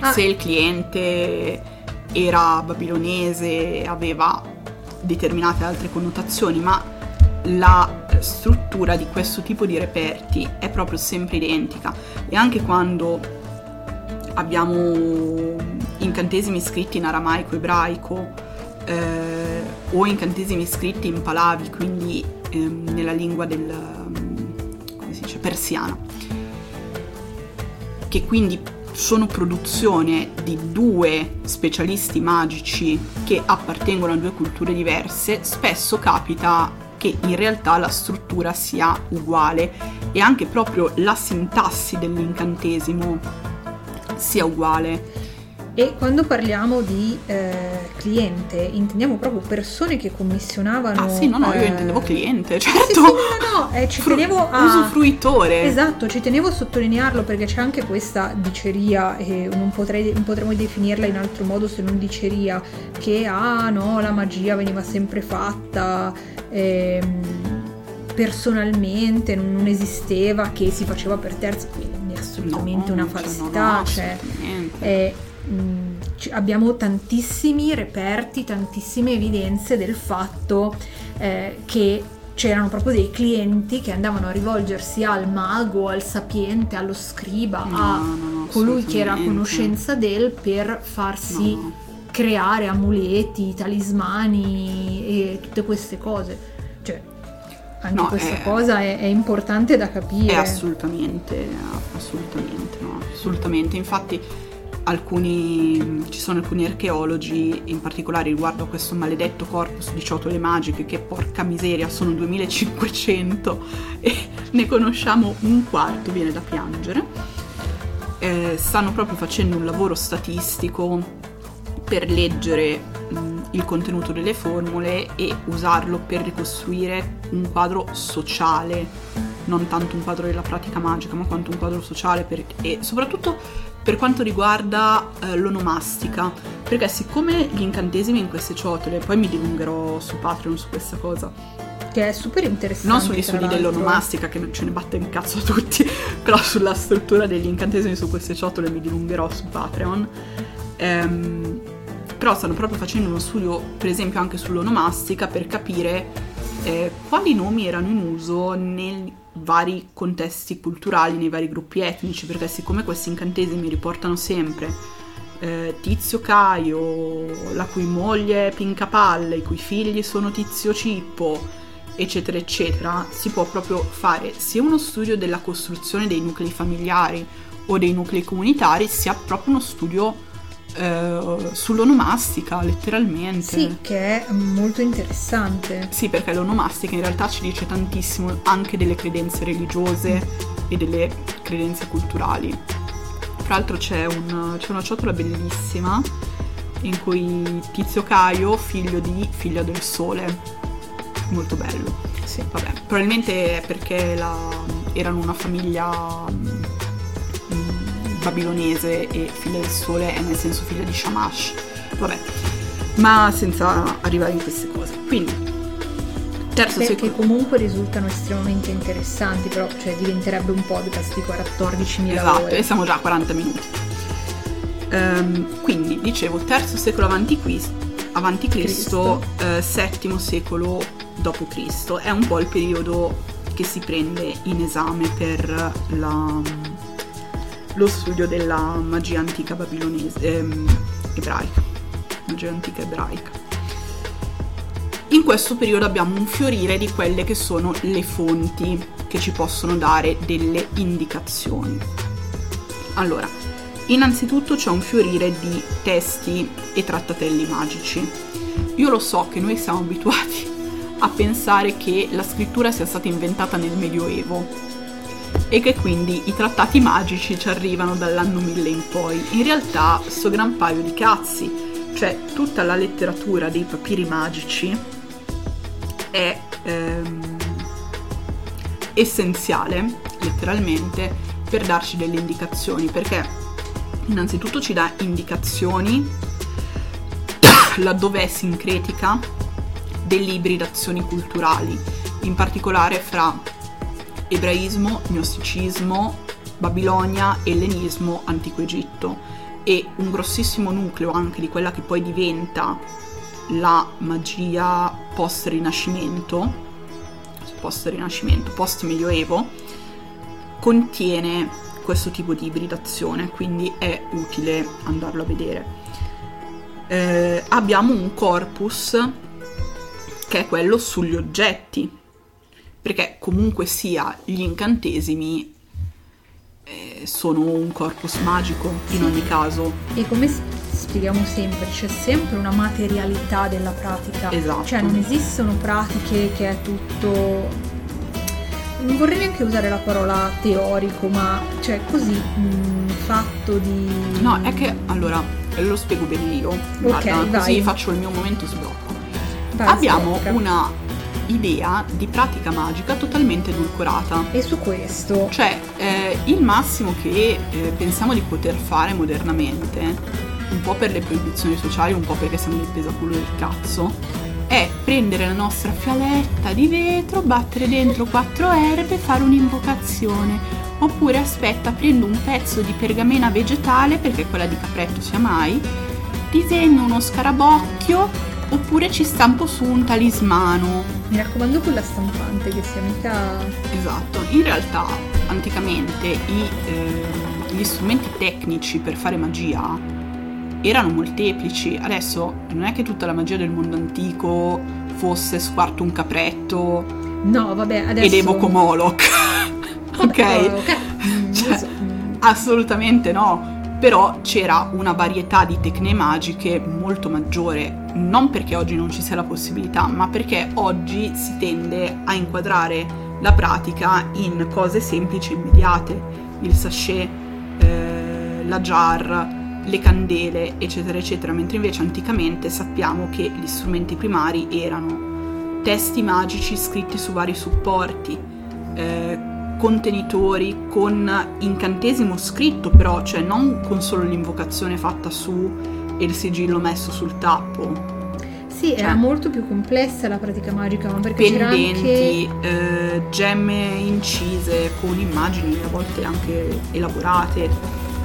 Ah. Se il cliente era babilonese aveva determinate altre connotazioni, ma la struttura di questo tipo di reperti è proprio sempre identica e anche quando abbiamo incantesimi scritti in aramaico ebraico eh, o incantesimi scritti in palavi, quindi ehm, nella lingua del come si dice, persiana, che quindi sono produzione di due specialisti magici che appartengono a due culture diverse, spesso capita che in realtà la struttura sia uguale e anche proprio la sintassi dell'incantesimo sia uguale. E quando parliamo di eh, cliente, intendiamo proprio persone che commissionavano. Ah, sì, no, no, io eh, intendevo cliente, certo. Sì, sì, no, no, no, eh, ci Fru- tenevo a. Usufruitore. Esatto, ci tenevo a sottolinearlo perché c'è anche questa diceria, e non, potrei, non potremmo definirla in altro modo se non diceria, che ah no, la magia veniva sempre fatta ehm, personalmente, non, esisteva, che si faceva per terzi, quindi è assolutamente No, una cioè, no, falsità. no, cioè, assolutamente. eh, mh, ci- abbiamo tantissimi reperti, tantissime evidenze del fatto eh, che c'erano proprio dei clienti che andavano a rivolgersi al mago, al sapiente, allo scriba, No, a no, colui che era a conoscenza del per farsi No, creare amuleti, talismani e tutte queste cose. Cioè, anche questa è- cosa è, è importante da capire. Assolutamente, assolutamente, no, assolutamente. Infatti alcuni, ci sono alcuni archeologi, in particolare riguardo a questo maledetto corpus di ciotole magiche, che porca miseria sono 2500 e ne conosciamo un quarto, viene da piangere. Eh, stanno proprio facendo un lavoro statistico per leggere mh, il contenuto delle formule e usarlo per ricostruire un quadro sociale, non tanto un quadro della pratica magica, ma quanto un quadro sociale per- e soprattutto per quanto riguarda eh, l'onomastica, perché siccome gli incantesimi in queste ciotole, poi mi dilungherò su Patreon su questa cosa, Che è super interessante. non sugli studi dell'onomastica che non ce ne batte un cazzo a tutti, però sulla struttura degli incantesimi su queste ciotole mi dilungherò su Patreon. Ehm, però stanno proprio facendo uno studio, per esempio, anche sull'onomastica per capire eh, quali nomi erano in uso nei vari contesti culturali, nei vari gruppi etnici, perché siccome questi incantesimi riportano sempre eh, Tizio Caio, la cui moglie è Pincapalle, i cui figli sono Tizio Cippo, eccetera, eccetera, si può proprio fare sia uno studio della costruzione dei nuclei familiari o dei nuclei comunitari, sia proprio uno studio eh, sull'onomastica, letteralmente. Sì, che è molto interessante. Sì, perché l'onomastica in realtà ci dice tantissimo anche delle credenze religiose e delle credenze culturali. Tra l'altro c'è, un- c'è una ciotola bellissima in cui Tizio Caio, figlio di Figlia del Sole, molto bello. Sì. Vabbè, probabilmente è perché la- erano una famiglia babilonese e figlia del sole è nel senso figlia di Shamash. Vabbè, ma senza arrivare in queste cose. Quindi, terzo secolo. comunque risultano estremamente interessanti, però cioè, diventerebbe un podcast di 14.000 Esatto, ore. e siamo già a 40 minuti. Ehm, quindi, dicevo, terzo secolo avanti, Quis- avanti Cristo, eh, settimo secolo dopo Cristo. È un po' il periodo che si prende in esame per la- lo studio della magia antica babilonese, ehm, ebraica. Magia antica ebraica. In questo periodo abbiamo un fiorire di quelle che sono le fonti che ci possono dare delle indicazioni. Allora, innanzitutto c'è un fiorire di testi e trattatelli magici. Io lo so che noi siamo abituati a pensare che la scrittura sia stata inventata nel Medioevo e che quindi i trattati magici ci arrivano dall'anno 1000 in poi. In realtà sto gran paio di cazzi, cioè tutta la letteratura dei papiri magici è ehm, essenziale, letteralmente, per darci delle indicazioni, perché innanzitutto ci dà indicazioni laddove è sincretica delle ibridazioni culturali, in particolare fra ebraismo, gnosticismo, Babilonia, ellenismo, antico Egitto e un grossissimo nucleo anche di quella che poi diventa la magia post-rinascimento, post-rinascimento, post-medioevo, contiene questo tipo di ibridazione, quindi è utile andarlo a vedere. Eh, abbiamo un corpus che è quello sugli oggetti, perché comunque sia gli incantesimi eh, sono un corpus magico in Sì. ogni caso. E come spieghiamo sempre, c'è sempre una materialità della pratica. Esatto. Cioè non esistono pratiche che è tutto... Non vorrei neanche usare la parola teorico, ma cioè così mh, fatto di... No, è che allora lo spiego bene io. Ok, Guarda, così vai. faccio il mio momento sblocco. Abbiamo sblocca. una idea di pratica magica totalmente edulcorata. E su questo, Cioè, eh, il massimo che eh, pensiamo di poter fare modernamente, un po' per le proibizioni sociali, un po' perché siamo nel pesaculo del cazzo, è prendere la nostra fialetta di vetro, battere dentro quattro erbe e fare un'invocazione. Oppure aspetta, prendo un pezzo di pergamena vegetale, perché quella di capretto sia mai, disegno uno scarabocchio, oppure ci stampo su un talismano. mi raccomando con la stampante che sia mica... Esatto, in realtà anticamente i, ehm, gli strumenti tecnici per fare magia erano molteplici. Adesso non è che tutta la magia del mondo antico fosse squarto un capretto No, vabbè, adesso... ed evoco Moloch. ok? Oh, ok. Mm, Cioè, mm. Assolutamente no. Però c'era una varietà di tecniche magiche molto maggiore, non perché oggi non ci sia la possibilità, ma perché oggi si tende a inquadrare la pratica in cose semplici e immediate. Il sachet, eh, la jar, le candele, eccetera, eccetera, mentre invece anticamente sappiamo che gli strumenti primari erano testi magici scritti su vari supporti, eh, contenitori con incantesimo scritto però, cioè non con solo l'invocazione fatta su e il sigillo messo sul tappo. Sì, era cioè- molto più complessa la pratica magica, ma perché Pendenti, anche... eh, gemme incise con immagini a volte anche elaborate.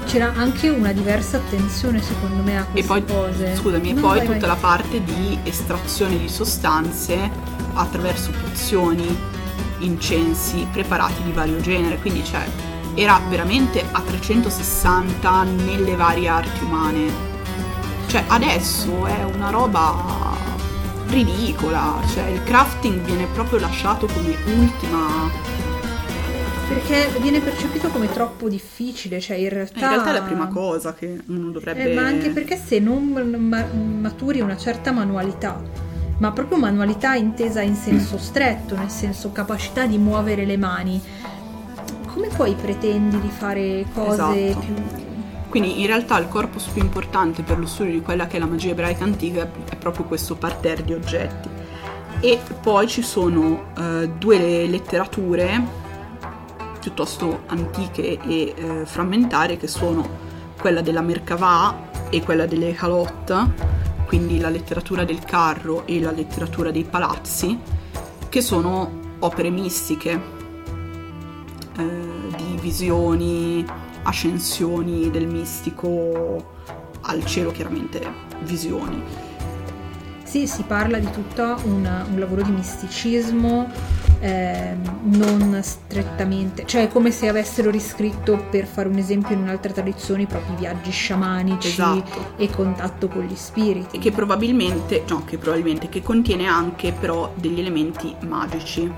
C'era anche una diversa attenzione secondo me a E queste poi, cose. scusami, e No, poi tutta vai. la parte di estrazione di sostanze attraverso pozioni, incensi preparati di vario genere, quindi cioè era veramente a 360 nelle varie arti umane. Cioè adesso è una roba ridicola, cioè il crafting viene proprio lasciato come ultima Perché viene percepito come troppo difficile, cioè in realtà... in realtà è la prima cosa che uno dovrebbe Eh, ma anche perché se non ma- maturi una certa manualità, ma proprio manualità intesa in senso stretto, nel senso capacità di muovere le mani, come poi pretendi di fare cose Esatto. più... Quindi in realtà il corpus più importante per lo studio di quella che è la magia ebraica antica è proprio questo parterre di oggetti. E poi ci sono eh, due letterature piuttosto antiche e eh, frammentarie che sono quella della Merkavah e quella delle Halot, quindi la letteratura del carro e la letteratura dei palazzi, che sono opere mistiche eh, di visioni, ascensioni del mistico al cielo, chiaramente visioni. Sì, si parla di tutto un, un lavoro di misticismo, ehm, non strettamente, cioè è come se avessero riscritto, per fare un esempio in un'altra tradizione, i propri viaggi sciamanici Esatto. e contatto con gli spiriti. E che probabilmente, no, che probabilmente, che contiene anche però degli elementi magici.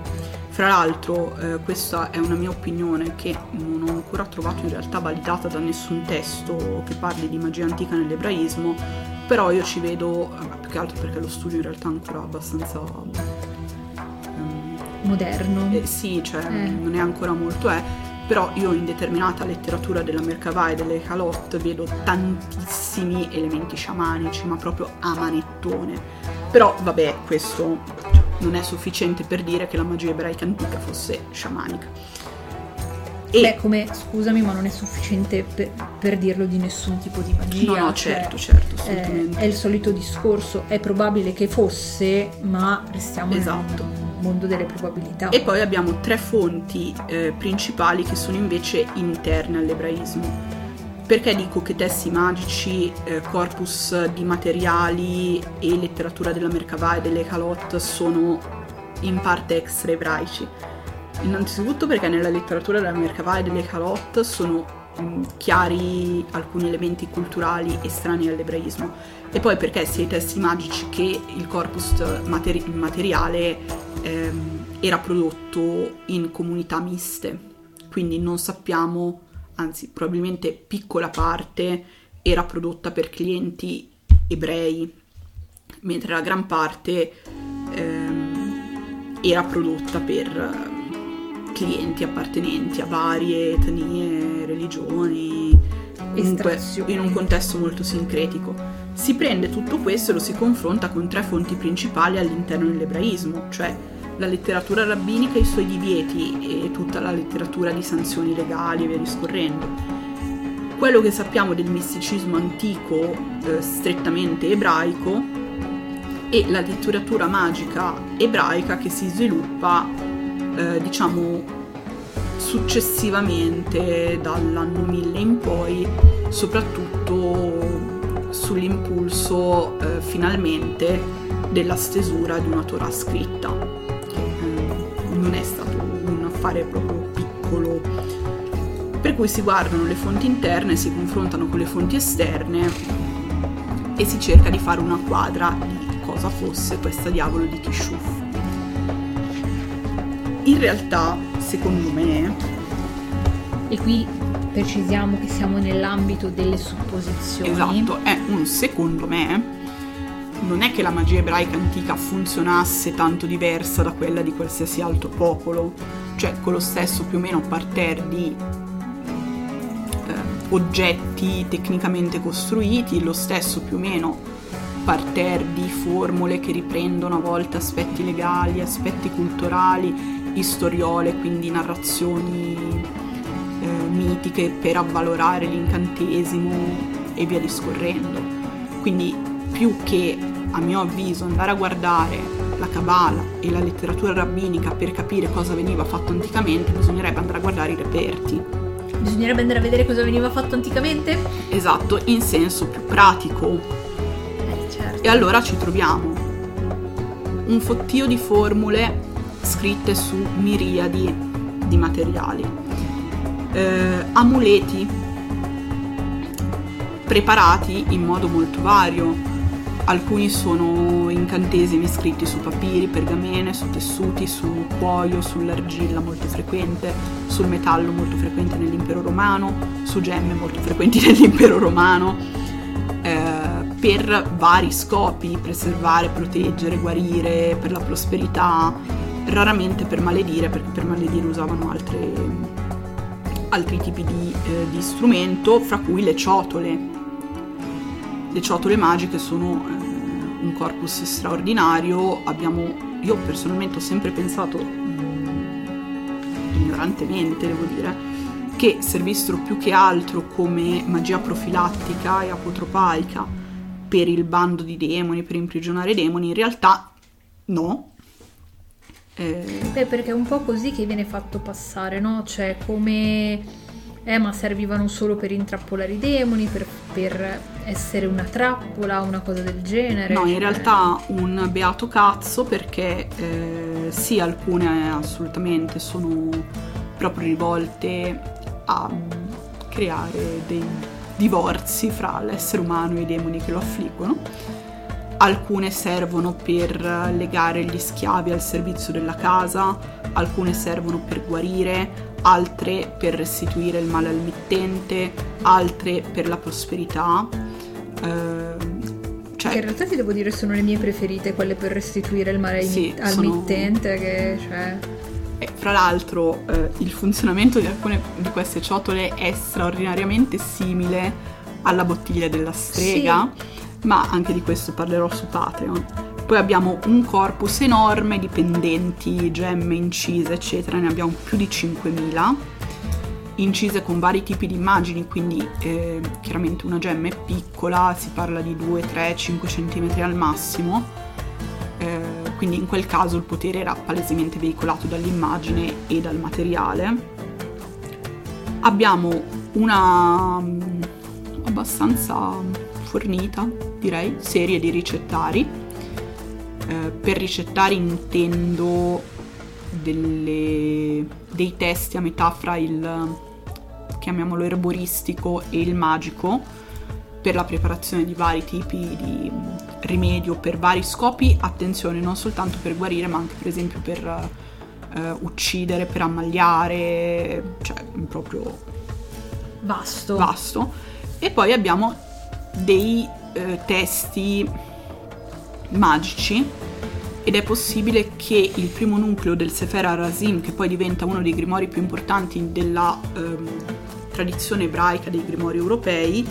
Fra l'altro, eh, questa è una mia opinione che non ho ancora trovato in realtà validata da nessun testo che parli di magia antica nell'ebraismo, però io ci vedo, eh, più che altro perché lo studio in realtà è ancora abbastanza... Moderno. eh, sì, cioè Eh. non è ancora molto, eh, però io in determinata letteratura della Merkavah e delle Halot vedo tantissimi elementi sciamanici, ma proprio a manettone. Però vabbè, questo cioè, non è sufficiente per dire che la magia ebraica antica fosse sciamanica. E Beh, come, scusami, ma non è sufficiente per, per dirlo di nessun tipo di magia. no, no, cioè, certo, certo, eh, assolutamente. è il solito discorso, è probabile che fosse, ma restiamo Esatto. nel mondo delle probabilità. E poi abbiamo tre fonti eh, principali che sono invece interne all'ebraismo. Perché dico che testi magici, eh, corpus di materiali e letteratura della Merkavah e delle Halot sono in parte extra ebraici? Innanzitutto perché nella letteratura della Merkavah e delle Halot sono mh, chiari alcuni elementi culturali estranei all'ebraismo e poi perché sia i testi magici che il corpus materi- materiale ehm, era prodotto in comunità miste, quindi non sappiamo, anzi probabilmente piccola parte era prodotta per clienti ebrei, mentre la gran parte ehm, era prodotta per eh, clienti appartenenti a varie etnie, religioni, comunque in un contesto molto sincretico. Si prende tutto questo e lo si confronta con tre fonti principali all'interno dell'ebraismo, cioè la letteratura rabbinica, i suoi divieti e tutta la letteratura di sanzioni legali e via discorrendo. Quello che sappiamo del misticismo antico eh, strettamente ebraico e la letteratura magica ebraica che si sviluppa, eh, diciamo, successivamente dall'anno 1000 in poi, soprattutto sull'impulso eh, finalmente della stesura di una Torah scritta, eh, non è stato un affare proprio piccolo. Per cui si guardano le fonti interne, si confrontano con le fonti esterne e si cerca di fare una quadra di cosa fosse questa diavolo di Kishuf. In realtà secondo me. E qui precisiamo che siamo nell'ambito delle supposizioni. Esatto, è un secondo me. Non è che la magia ebraica antica funzionasse tanto diversa da quella di qualsiasi altro popolo, cioè con lo stesso più o meno parterre di eh, oggetti tecnicamente costruiti, lo stesso più o meno parterre di formule che riprendono a volte aspetti legali, aspetti culturali, istoriole, quindi narrazioni eh, mitiche per avvalorare l'incantesimo e via discorrendo. Quindi più che a mio avviso andare a guardare la Kabbalah e la letteratura rabbinica per capire cosa veniva fatto anticamente, bisognerebbe andare a guardare i reperti. Bisognerebbe andare a vedere cosa veniva fatto anticamente? Esatto, in senso più pratico. Eh, certo. E allora ci troviamo un fottio di formule scritte su miriadi di materiali. Eh, amuleti preparati in modo molto vario. Alcuni sono incantesimi scritti su papiri, pergamene, su tessuti, su cuoio, sull'argilla molto frequente, sul metallo molto frequente nell'impero romano, su gemme molto frequenti nell'impero romano, eh, per vari scopi, preservare, proteggere, guarire, per la prosperità, raramente per maledire, perché per maledire usavano altre, altri tipi di, eh, di, strumento, fra cui le ciotole. Le ciotole magiche sono eh, un corpus straordinario, abbiamo, io personalmente ho sempre pensato, mm, ignorantemente devo dire, che servissero più che altro come magia profilattica e apotropaica per il bando di demoni, per imprigionare demoni, in realtà no, eh... Beh, perché è un po' così che viene fatto passare, no? Cioè, come... Eh, ma servivano solo per intrappolare i demoni, per, per essere una trappola, una cosa del genere. No, in realtà un beato cazzo perché eh, sì, alcune assolutamente sono proprio rivolte a creare dei divorzi fra l'essere umano e i demoni che lo affliggono alcune servono per legare gli schiavi al servizio della casa, alcune servono per guarire, altre per restituire il male al mittente, altre per la prosperità. Eh, cioè, che in realtà ti devo dire sono le mie preferite, quelle per restituire il male sì, al sono... mittente, che cioè... E, fra l'altro eh, il funzionamento di alcune di queste ciotole è straordinariamente simile alla bottiglia della strega. Sì ma anche di questo parlerò su Patreon. Poi abbiamo un corpus enorme di pendenti, gemme incise, eccetera, ne abbiamo più di 5.000, incise con vari tipi di immagini, quindi eh, chiaramente una gemma è piccola, si parla di 2, 3, 5 cm al massimo, eh, quindi in quel caso il potere era palesemente veicolato dall'immagine e dal materiale. Abbiamo una mm, abbastanza fornita, direi, serie di ricettari. Eh, per ricettari intendo delle, dei testi a metà fra il, chiamiamolo erboristico e il magico, per la preparazione di vari tipi di rimedio per vari scopi, attenzione, non soltanto per guarire, ma anche per esempio per eh, uccidere, per ammagliare, cioè proprio vasto. vasto. E poi abbiamo dei eh, testi magici ed è possibile che il primo nucleo del Sefer Arazim, che poi diventa uno dei grimori più importanti della ehm, tradizione ebraica dei grimori europei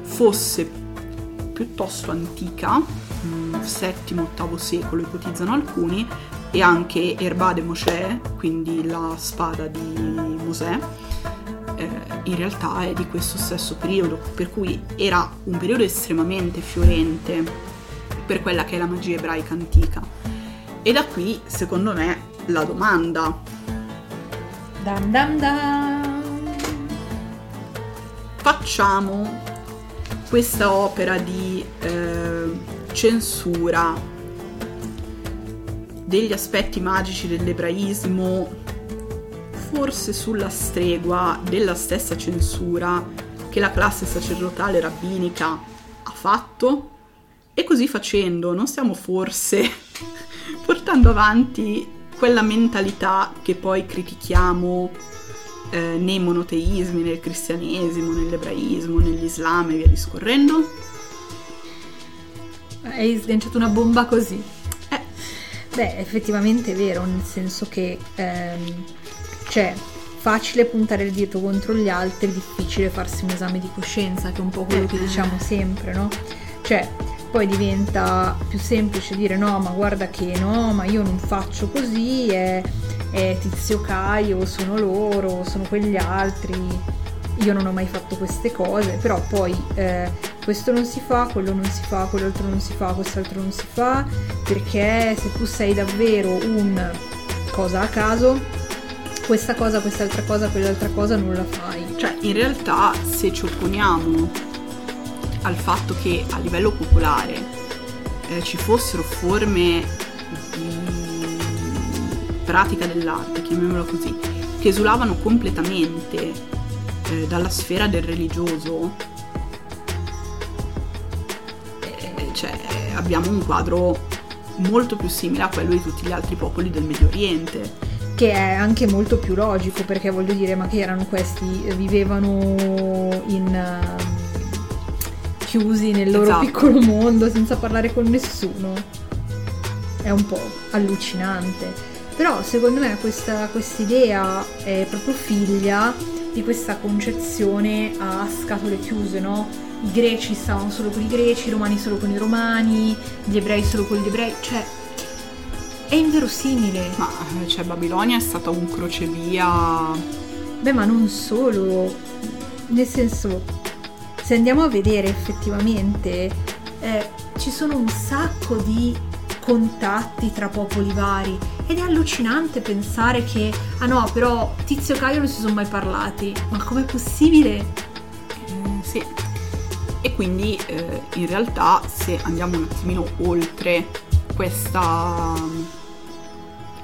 fosse piuttosto antica, VII-VIII secolo ipotizzano alcuni, e anche Erba de Mosè, quindi la spada di Mosè, eh, in realtà è di questo stesso periodo, per cui era un periodo estremamente fiorente per quella che è la magia ebraica antica. E da qui, secondo me, la domanda. Dam dam dam. Facciamo questa opera di eh, censura degli aspetti magici dell'ebraismo, forse sulla stregua della stessa censura che la classe sacerdotale rabbinica ha fatto? E così facendo non stiamo forse portando avanti quella mentalità che poi critichiamo eh, nei monoteismi, nel cristianesimo, nell'ebraismo, nell'islam e via discorrendo? Hai sganciato una bomba così. Eh. Beh, effettivamente è vero, nel senso che ehm, cioè facile puntare il dito contro gli altri, difficile farsi un esame di coscienza, che è un po' quello che diciamo sempre, no? Cioè, poi diventa più semplice dire no, ma guarda che no, ma io non faccio così, è, è Tizio Caio, sono loro, sono quegli altri, io non ho mai fatto queste cose, però poi eh, questo non si fa, quello non si fa, quell'altro non si fa, quest'altro non si fa, perché se tu sei davvero un cosa a caso, questa cosa, quest'altra cosa, quell'altra cosa non la fai. Cioè, in realtà se ci opponiamo al fatto che a livello popolare eh, ci fossero forme di pratica dell'arte, chiamiamolo così, che esulavano completamente eh, dalla sfera del religioso, eh, cioè, abbiamo un quadro molto più simile a quello di tutti gli altri popoli del Medio Oriente. Che è anche molto più logico perché voglio dire, ma che erano questi? Vivevano in chiusi nel loro esatto. piccolo mondo senza parlare con nessuno. È un po' allucinante. Però secondo me questa idea è proprio figlia di questa concezione a scatole chiuse, no? I greci stavano solo con i greci, i romani solo con i romani, gli ebrei solo con gli ebrei, cioè è inverosimile. Ma cioè Babilonia è stata un crocevia. Beh, ma non solo. Nel senso, se andiamo a vedere effettivamente eh, ci sono un sacco di contatti tra popoli vari ed è allucinante pensare che ah no però Tizio e Caio non si sono mai parlati ma com'è possibile? Eh, sì e quindi eh, in realtà se andiamo un attimino oltre questa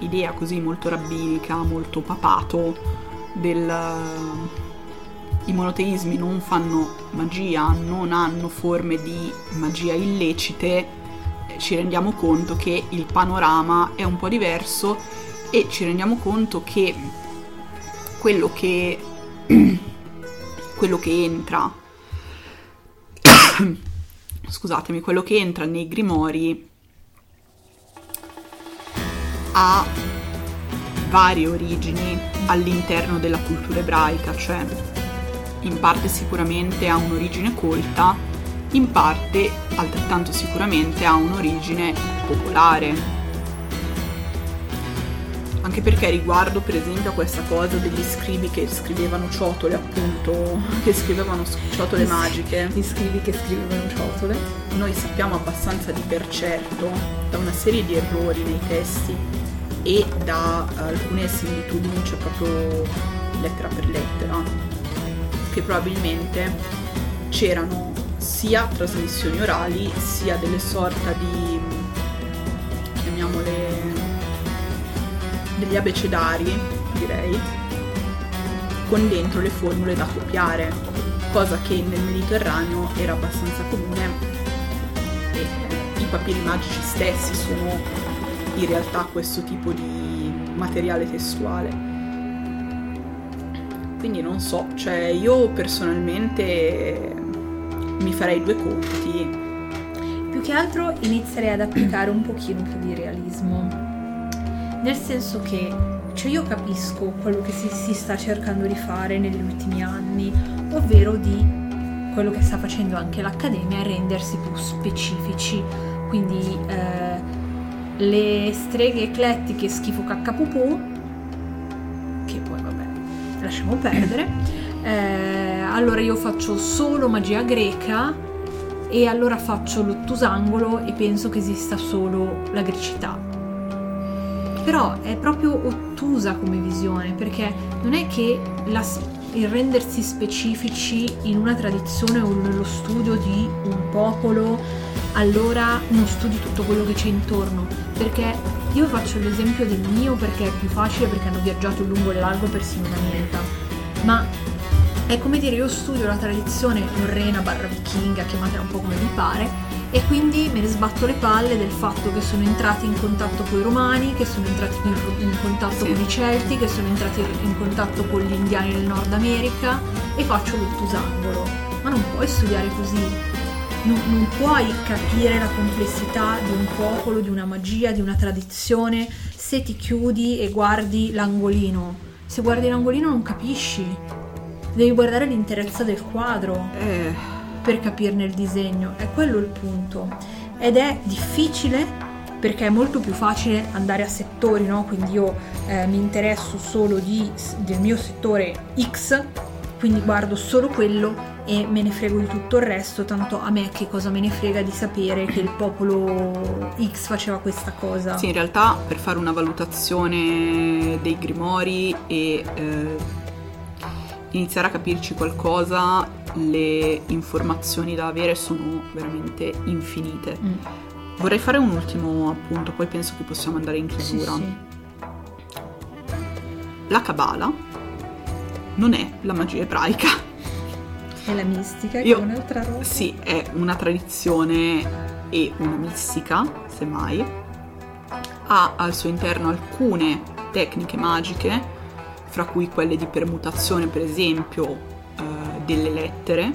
idea così molto rabbinica molto papato del i monoteismi non fanno magia, non hanno forme di magia illecite, eh, ci rendiamo conto che il panorama è un po' diverso e ci rendiamo conto che quello che, quello che entra scusatemi, quello che entra nei grimori ha varie origini all'interno della cultura ebraica, cioè in parte sicuramente ha un'origine colta, in parte altrettanto sicuramente ha un'origine popolare. Anche perché riguardo per esempio a questa cosa degli scribi che scrivevano ciotole appunto, che scrivevano ciotole magiche. Gli scribi che scrivevano ciotole. Noi sappiamo abbastanza di per certo da una serie di errori nei testi e da alcune similitudini, cioè proprio lettera per lettera, che probabilmente c'erano sia trasmissioni orali sia delle sorta di chiamiamole degli abecedari direi con dentro le formule da copiare cosa che nel Mediterraneo era abbastanza comune e i papiri magici stessi sono in realtà questo tipo di materiale testuale quindi non so, cioè io personalmente mi farei due conti. Più che altro inizierei ad applicare un pochino più di realismo. Nel senso che cioè io capisco quello che si, si sta cercando di fare negli ultimi anni, ovvero di quello che sta facendo anche l'Accademia rendersi più specifici, quindi eh, le streghe eclettiche schifo caccapupù, che poi vabbè, lasciamo perdere, eh, allora io faccio solo magia greca e allora faccio l'ottusangolo e penso che esista solo la grecità. Però è proprio ottusa come visione, perché non è che la, il rendersi specifici in una tradizione o nello studio di un popolo, allora non studi tutto quello che c'è intorno. Perché io faccio l'esempio del mio perché è più facile perché hanno viaggiato lungo e largo persino in America. Ma è come dire io studio la tradizione norrena barra vichinga, chiamatela un po' come vi pare, e quindi me ne sbatto le palle del fatto che sono entrati in contatto con i romani, che sono entrati in, in contatto sì. con i celti, che sono entrati in contatto con gli indiani del Nord America e faccio l'ottusangolo. Ma non puoi studiare così. Non, non puoi capire la complessità di un popolo, di una magia, di una tradizione se ti chiudi e guardi l'angolino. Se guardi l'angolino non capisci. Devi guardare l'interezza del quadro. Eh per capirne il disegno, è quello il punto. Ed è difficile perché è molto più facile andare a settori, no? Quindi io eh, mi interesso solo di, del mio settore X, quindi guardo solo quello e me ne frego di tutto il resto, tanto a me che cosa me ne frega di sapere che il popolo X faceva questa cosa. Sì, in realtà per fare una valutazione dei grimori e eh, iniziare a capirci qualcosa le informazioni da avere sono veramente infinite. Mm. Vorrei fare un ultimo appunto, poi penso che possiamo andare in chiusura. Sì, sì. La Kabbalah non è la magia ebraica. È la mistica, che Io, è un'altra roba. Sì, è una tradizione e una mistica, semmai. Ha al suo interno alcune tecniche magiche, fra cui quelle di permutazione, per esempio, delle lettere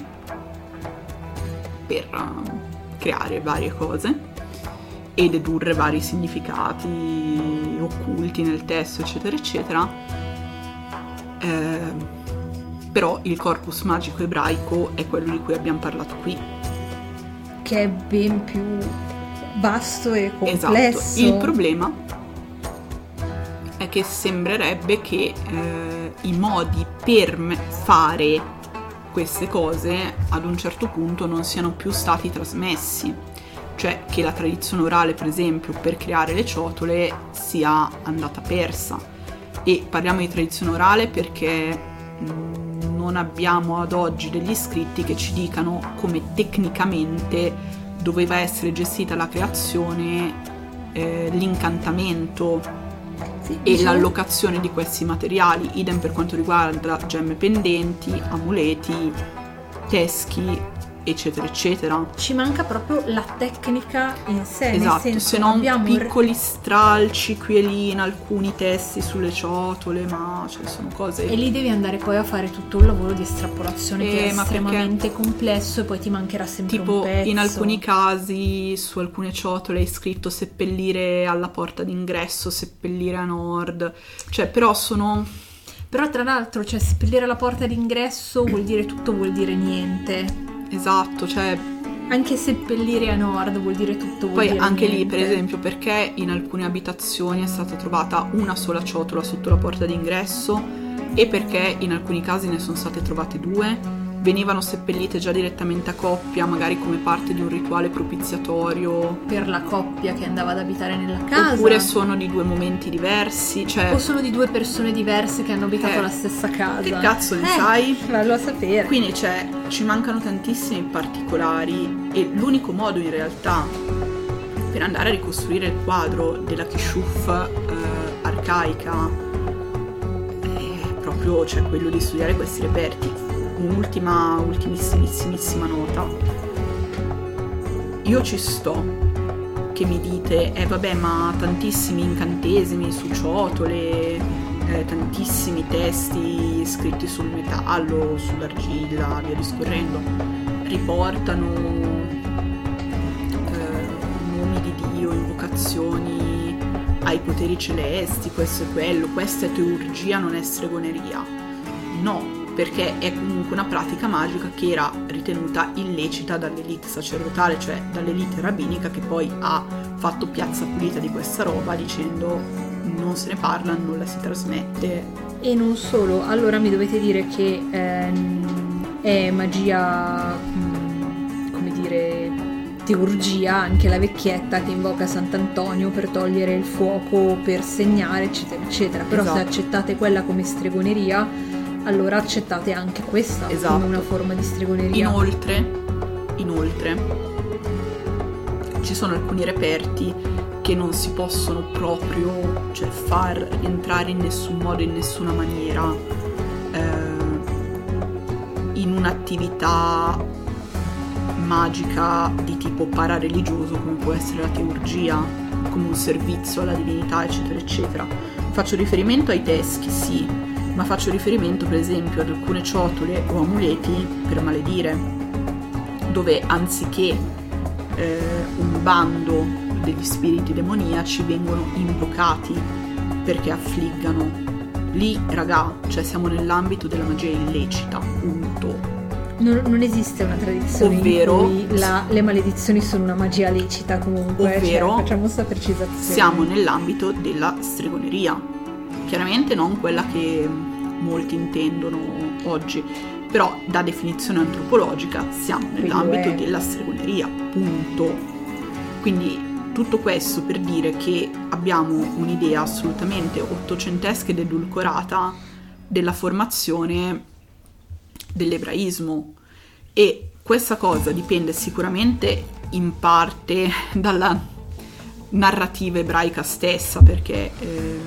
per uh, creare varie cose e dedurre vari significati occulti nel testo, eccetera, eccetera. Eh, però il corpus magico ebraico è quello di cui abbiamo parlato qui. Che è ben più vasto e complesso. Esatto. Il problema è che sembrerebbe che eh, i modi per fare queste cose ad un certo punto non siano più stati trasmessi, cioè che la tradizione orale, per esempio, per creare le ciotole sia andata persa. E parliamo di tradizione orale perché mm, non abbiamo ad oggi degli scritti che ci dicano come tecnicamente doveva essere gestita la creazione, eh, l'incantamento sì, e diciamo... l'allocazione di questi materiali, idem per quanto riguarda gemme pendenti, amuleti, teschi, eccetera, eccetera. Ci manca proprio la tecnica in sé. Esatto, senso, se non piccoli stralci qui e lì in alcuni testi sulle ciotole, ma cioè sono cose... E lì devi andare poi a fare tutto un lavoro di estrapolazione eh, che è estremamente perché... complesso e poi ti mancherà sempre tipo, un pezzo. in alcuni casi su alcune ciotole hai scritto seppellire alla porta d'ingresso, seppellire a nord, cioè però sono... Però tra l'altro, cioè, seppellire alla porta d'ingresso vuol dire tutto, vuol dire niente Esatto, cioè anche seppellire a nord vuol dire tutto. Vuol Poi dire anche niente. lì, per esempio, perché in alcune abitazioni è stata trovata una sola ciotola sotto la porta d'ingresso e perché in alcuni casi ne sono state trovate due venivano seppellite già direttamente a coppia, magari come parte di un rituale propiziatorio. Per la coppia che andava ad abitare nella casa. Oppure sono di due momenti diversi. Cioè... O sono di due persone diverse che hanno abitato eh, la stessa casa. Che cazzo ne eh, sai? Vallo a sapere. Quindi cioè, ci mancano tantissimi particolari e l'unico modo in realtà per andare a ricostruire il quadro della Kishuf eh, arcaica è proprio cioè, quello di studiare questi reperti un'ultima, ultimissimissima nota. Io ci sto che mi dite, eh vabbè ma tantissimi incantesimi su ciotole, eh, tantissimi testi scritti sul metallo, sull'argilla, via discorrendo, riportano eh, nomi di Dio, invocazioni ha i poteri celesti, questo è quello, questa è teurgia, non è stregoneria. No, perché è comunque una pratica magica che era ritenuta illecita dall'elite sacerdotale, cioè dall'elite rabbinica che poi ha fatto piazza pulita di questa roba dicendo non se ne parla, non la si trasmette. E non solo, allora mi dovete dire che ehm, è magia, mm, come dire, teurgia, anche la vecchietta che invoca Sant'Antonio per togliere il fuoco, per segnare, eccetera, eccetera. Però Esatto. se accettate quella come stregoneria, allora accettate anche questa Esatto. come una forma di stregoneria. Inoltre, inoltre, ci sono alcuni reperti che non si possono proprio cioè, far rientrare in nessun modo, in nessuna maniera eh, in un'attività magica di tipo parareligioso come può essere la teurgia, come un servizio alla divinità, eccetera, eccetera. Faccio riferimento ai teschi, sì, ma faccio riferimento per esempio ad alcune ciotole o amuleti per maledire, dove anziché eh, un bando degli spiriti demoniaci vengono invocati perché affliggano. Lì, raga, cioè siamo nell'ambito della magia illecita, punto. Non, non esiste una tradizione Ovvero- in cui la- le maledizioni sono una magia lecita comunque. Ovvero- cioè, facciamo questa precisazione. Siamo nell'ambito della stregoneria. Chiaramente non quella che molti intendono oggi, però da definizione antropologica siamo nell'ambito della stregoneria, punto. Quindi tutto questo per dire che abbiamo un'idea assolutamente ottocentesca ed edulcorata della formazione dell'ebraismo e questa cosa dipende sicuramente in parte dalla narrativa ebraica stessa perché eh,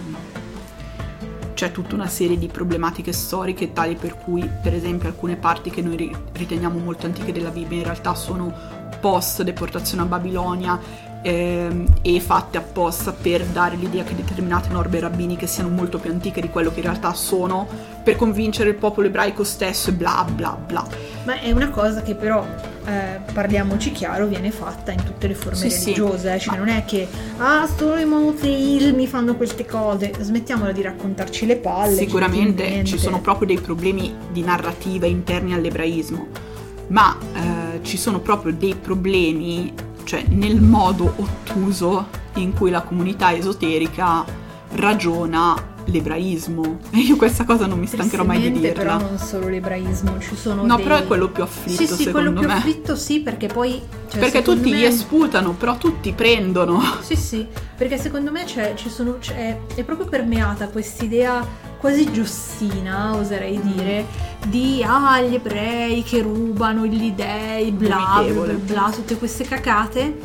c'è tutta una serie di problematiche storiche tali per cui per esempio alcune parti che noi ri- riteniamo molto antiche della Bibbia in realtà sono post deportazione a Babilonia ehm, e fatte apposta per dare l'idea che determinate norme rabbiniche siano molto più antiche di quello che in realtà sono per convincere il popolo ebraico stesso e bla bla bla Ma è una cosa che però, eh, parliamoci chiaro, viene fatta in tutte le forme Sì, sì. religiose. eh, Cioè non è che, ah, solo i monoteismi fanno queste cose. Smettiamola di raccontarci le palle. Sicuramente ci sono proprio dei problemi di narrativa interni all'ebraismo, ma eh, ci sono proprio dei problemi, cioè nel modo ottuso in cui la comunità esoterica ragiona l'ebraismo. E io questa cosa non mi stancherò mai di dirla. però non solo l'ebraismo, ci sono No, dei- però è quello più afflitto Sì, sì, secondo quello più me. afflitto sì, perché poi... cioè, Perché tutti me- gli sputano, però tutti prendono. Sì, sì, perché secondo me c'è, ci sono, c'è- è proprio permeata quest'idea quasi giostina, oserei dire, di ah, gli ebrei che rubano gli dei, bla bla bla, bla, tutte queste cacate.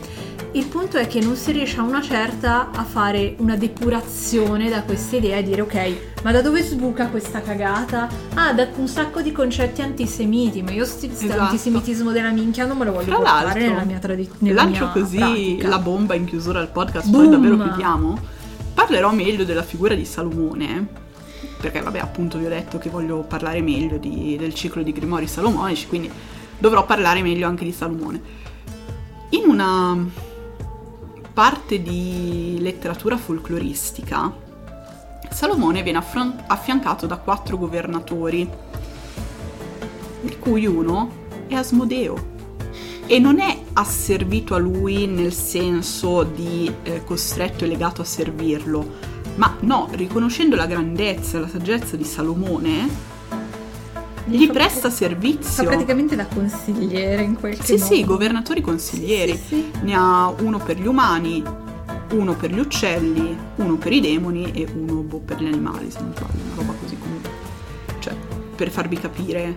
Il punto è che non si riesce a una certa a fare una depurazione da questa idea e dire ok, ma da dove sbuca questa cagata? Ah, da un sacco di concetti antisemiti, ma io sti Esatto. antisemitismo della minchia non me lo voglio Fra portare nella mia tradizione. Lancio così pratica. la bomba in chiusura al podcast, Boom! poi davvero chiudiamo. Parlerò meglio della figura di Salomone, perché vabbè appunto vi ho detto che voglio parlare meglio di- del ciclo di Grimori salomonici, quindi dovrò parlare meglio anche di Salomone. In una parte di letteratura folcloristica, Salomone viene affran- affiancato da quattro governatori, di cui uno è Asmodeo. E non è asservito a lui nel senso di eh, costretto e legato a servirlo, ma no, riconoscendo la grandezza e la saggezza di Salomone, gli fa- presta Fa servizio. praticamente da consigliere in qualche Sì, modo. sì, governatori consiglieri. Sì, sì, sì. Ne ha uno per gli umani, uno per gli uccelli, uno per i demoni e uno boh, per gli animali, se non sbaglio, una roba così comunque. Cioè, per farvi capire.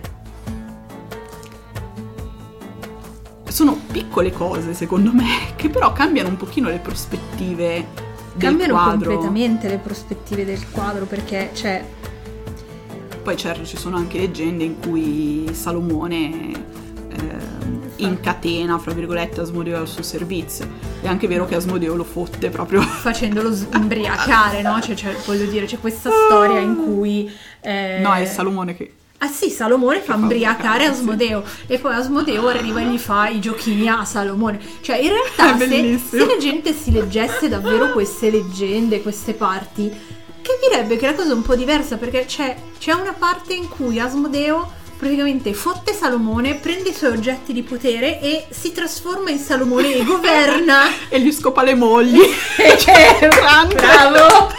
Sono piccole cose, secondo me, che però cambiano un pochino le prospettive del Cambiano quadro. completamente le prospettive del quadro perché c'è Poi certo ci sono anche leggende in cui Salomone ehm, incatena, fra virgolette, Asmodeo al suo servizio. È anche vero che Asmodeo lo fotte proprio facendolo imbriacare, no? Cioè, cioè, voglio dire, c'è questa storia in cui... eh, No, è Salomone che Ah sì, Salomone fa imbriacare sì. Asmodeo e poi Asmodeo arriva e gli fa i giochini a Salomone. Cioè, in realtà, se, se la gente si leggesse davvero queste leggende, queste parti, capirebbe che la cosa è un po' diversa perché c'è, c'è una parte in cui Asmodeo praticamente fotte Salomone, prende i suoi oggetti di potere e si trasforma in Salomone e governa. E gli scopa le mogli. Grande! Bravo!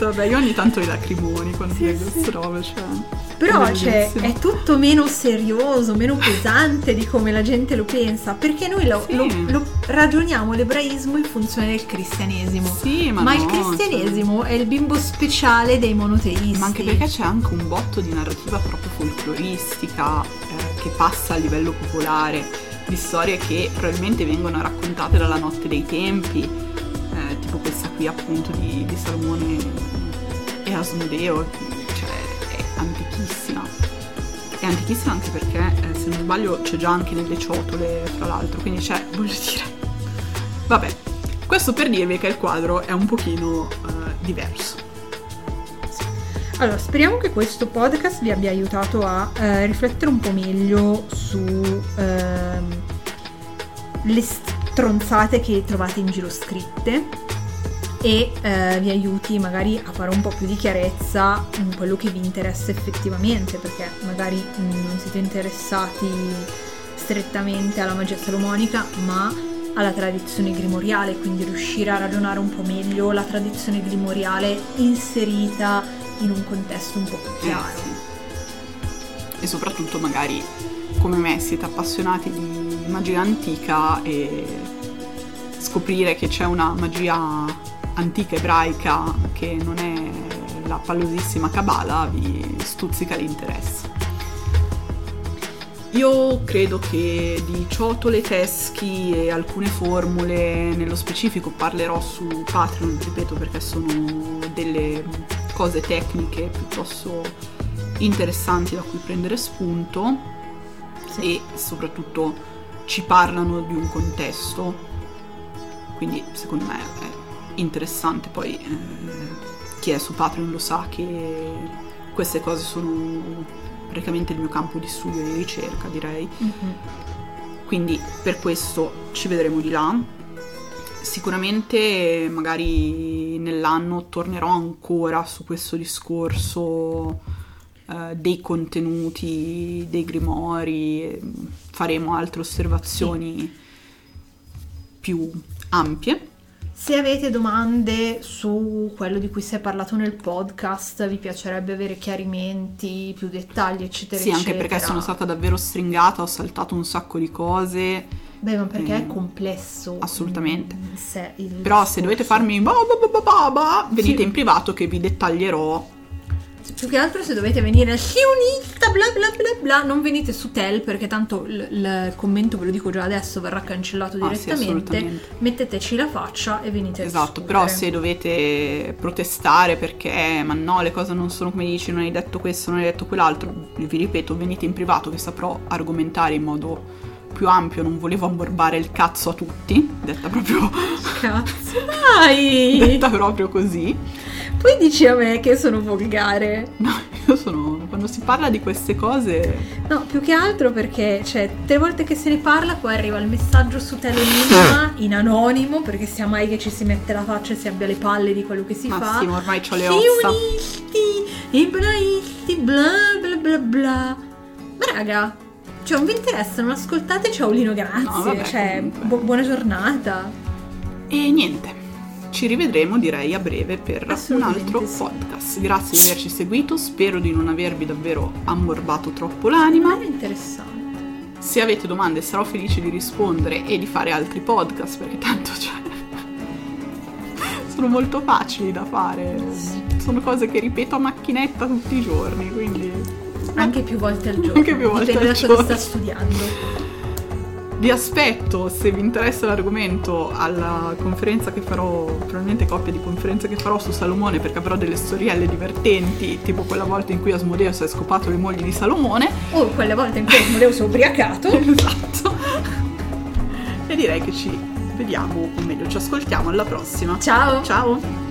Vabbè, io ogni tanto i lacrimoni quando Sì, leggo sì. queste robe, cioè... Però è cioè, è tutto meno serioso, meno pesante di come la gente lo pensa, perché noi lo, Sì. lo- lo ragioniamo l'ebraismo in funzione del cristianesimo. Sì, ma, Ma, no, il cristianesimo è il bimbo speciale dei monoteisti. cioè, Ma anche perché c'è anche un botto di narrativa proprio folcloristica eh, che passa a livello popolare, di storie che probabilmente vengono raccontate dalla notte dei tempi, eh, tipo questa qui appunto di, di Salomone e Asmodeo, cioè antichissima. È antichissima anche perché, eh, se non sbaglio, c'è già anche nelle ciotole, fra l'altro, quindi c'è, voglio dire... Vabbè, questo per dirvi che il quadro è un pochino eh, diverso. Allora, speriamo che questo podcast vi abbia aiutato a eh, riflettere un po' meglio su ehm, stronzate che trovate in giro scritte e eh, vi aiuti magari a fare un po' più di chiarezza in quello che vi interessa effettivamente, perché magari mm, non siete interessati strettamente alla magia salomonica, ma alla tradizione grimoriale, quindi riuscire a ragionare un po' meglio la tradizione grimoriale inserita in un contesto un po' più chiaro. Eh, sì. E soprattutto magari come me siete appassionati di magia antica e scoprire che c'è una magia antica ebraica che non è la pallosissima cabala vi stuzzica l'interesse. Io credo che di ciotole, teschi e alcune formule nello specifico parlerò su Patreon, ripeto perché sono delle cose tecniche piuttosto interessanti da cui prendere spunto Sì. e soprattutto ci parlano di un contesto, quindi secondo me è interessante, poi eh, chi è su Patreon lo sa che queste cose sono praticamente il mio campo di studio e di ricerca direi. Mhm. Quindi per questo ci vedremo di là. Sicuramente magari nell'anno tornerò ancora su questo discorso eh, dei contenuti, dei grimori, faremo altre osservazioni più ampie. Se avete domande su quello di cui si è parlato nel podcast, vi piacerebbe avere chiarimenti, più dettagli, eccetera, Sì, anche eccetera. perché sono stata davvero stringata, ho saltato un sacco di cose. Beh, ma perché Eh, è complesso. assolutamente. mm, se- Però se dovete discorso. farmi ba ba ba ba ba, venite Sì. in privato che vi dettaglierò Più che altro se dovete venire Sionista, bla bla bla bla, non venite su Tel perché tanto il, il commento, ve lo dico già adesso, verrà cancellato Ah, sì, direttamente. assolutamente. Metteteci la faccia e venite Esatto, però se dovete protestare perché ma no, le cose non sono come dici, non hai detto questo, non hai detto quell'altro, vi ripeto, venite in privato che saprò argomentare in modo più ampio, non volevo ammorbare il cazzo a tutti, detta proprio, Cazzo, dai! detta proprio così. Poi dici a me che sono volgare. No, io sono, quando si parla di queste cose, No, più che altro perché, cioè, tre volte che se ne parla, poi arriva il messaggio su Telenigma in anonimo, perché sia mai che ci si mette la faccia e si abbia le palle di quello che si fa. Massimo, ormai c'ho le ossa. Sionisti, ebraisti, bla bla bla bla. Ma raga, cioè, non vi interessa, non ascoltate Ciaolino, grazie. No, vabbè, cioè, bu- buona giornata. E niente, ci rivedremo direi a breve per un altro podcast. Grazie di averci seguito, spero di non avervi davvero ammorbato troppo Ma l'anima. è interessante. Se avete domande sarò felice di rispondere e di fare altri podcast perché tanto cioè sono molto facili da fare. Sono cose che ripeto a macchinetta tutti i giorni, quindi Anche più volte al giorno. Anche più volte Dipende al da cosa giorno. sta studiando. Vi aspetto se vi interessa l'argomento alla conferenza che farò, probabilmente coppia di conferenze che farò su Salomone perché avrò delle storielle divertenti, tipo quella volta in cui Asmodeo si è scopato le mogli di Salomone. O quelle volte in cui Asmodeo si è ubriacato. esatto. E direi che ci vediamo, o meglio ci ascoltiamo alla prossima. Ciao! Ciao!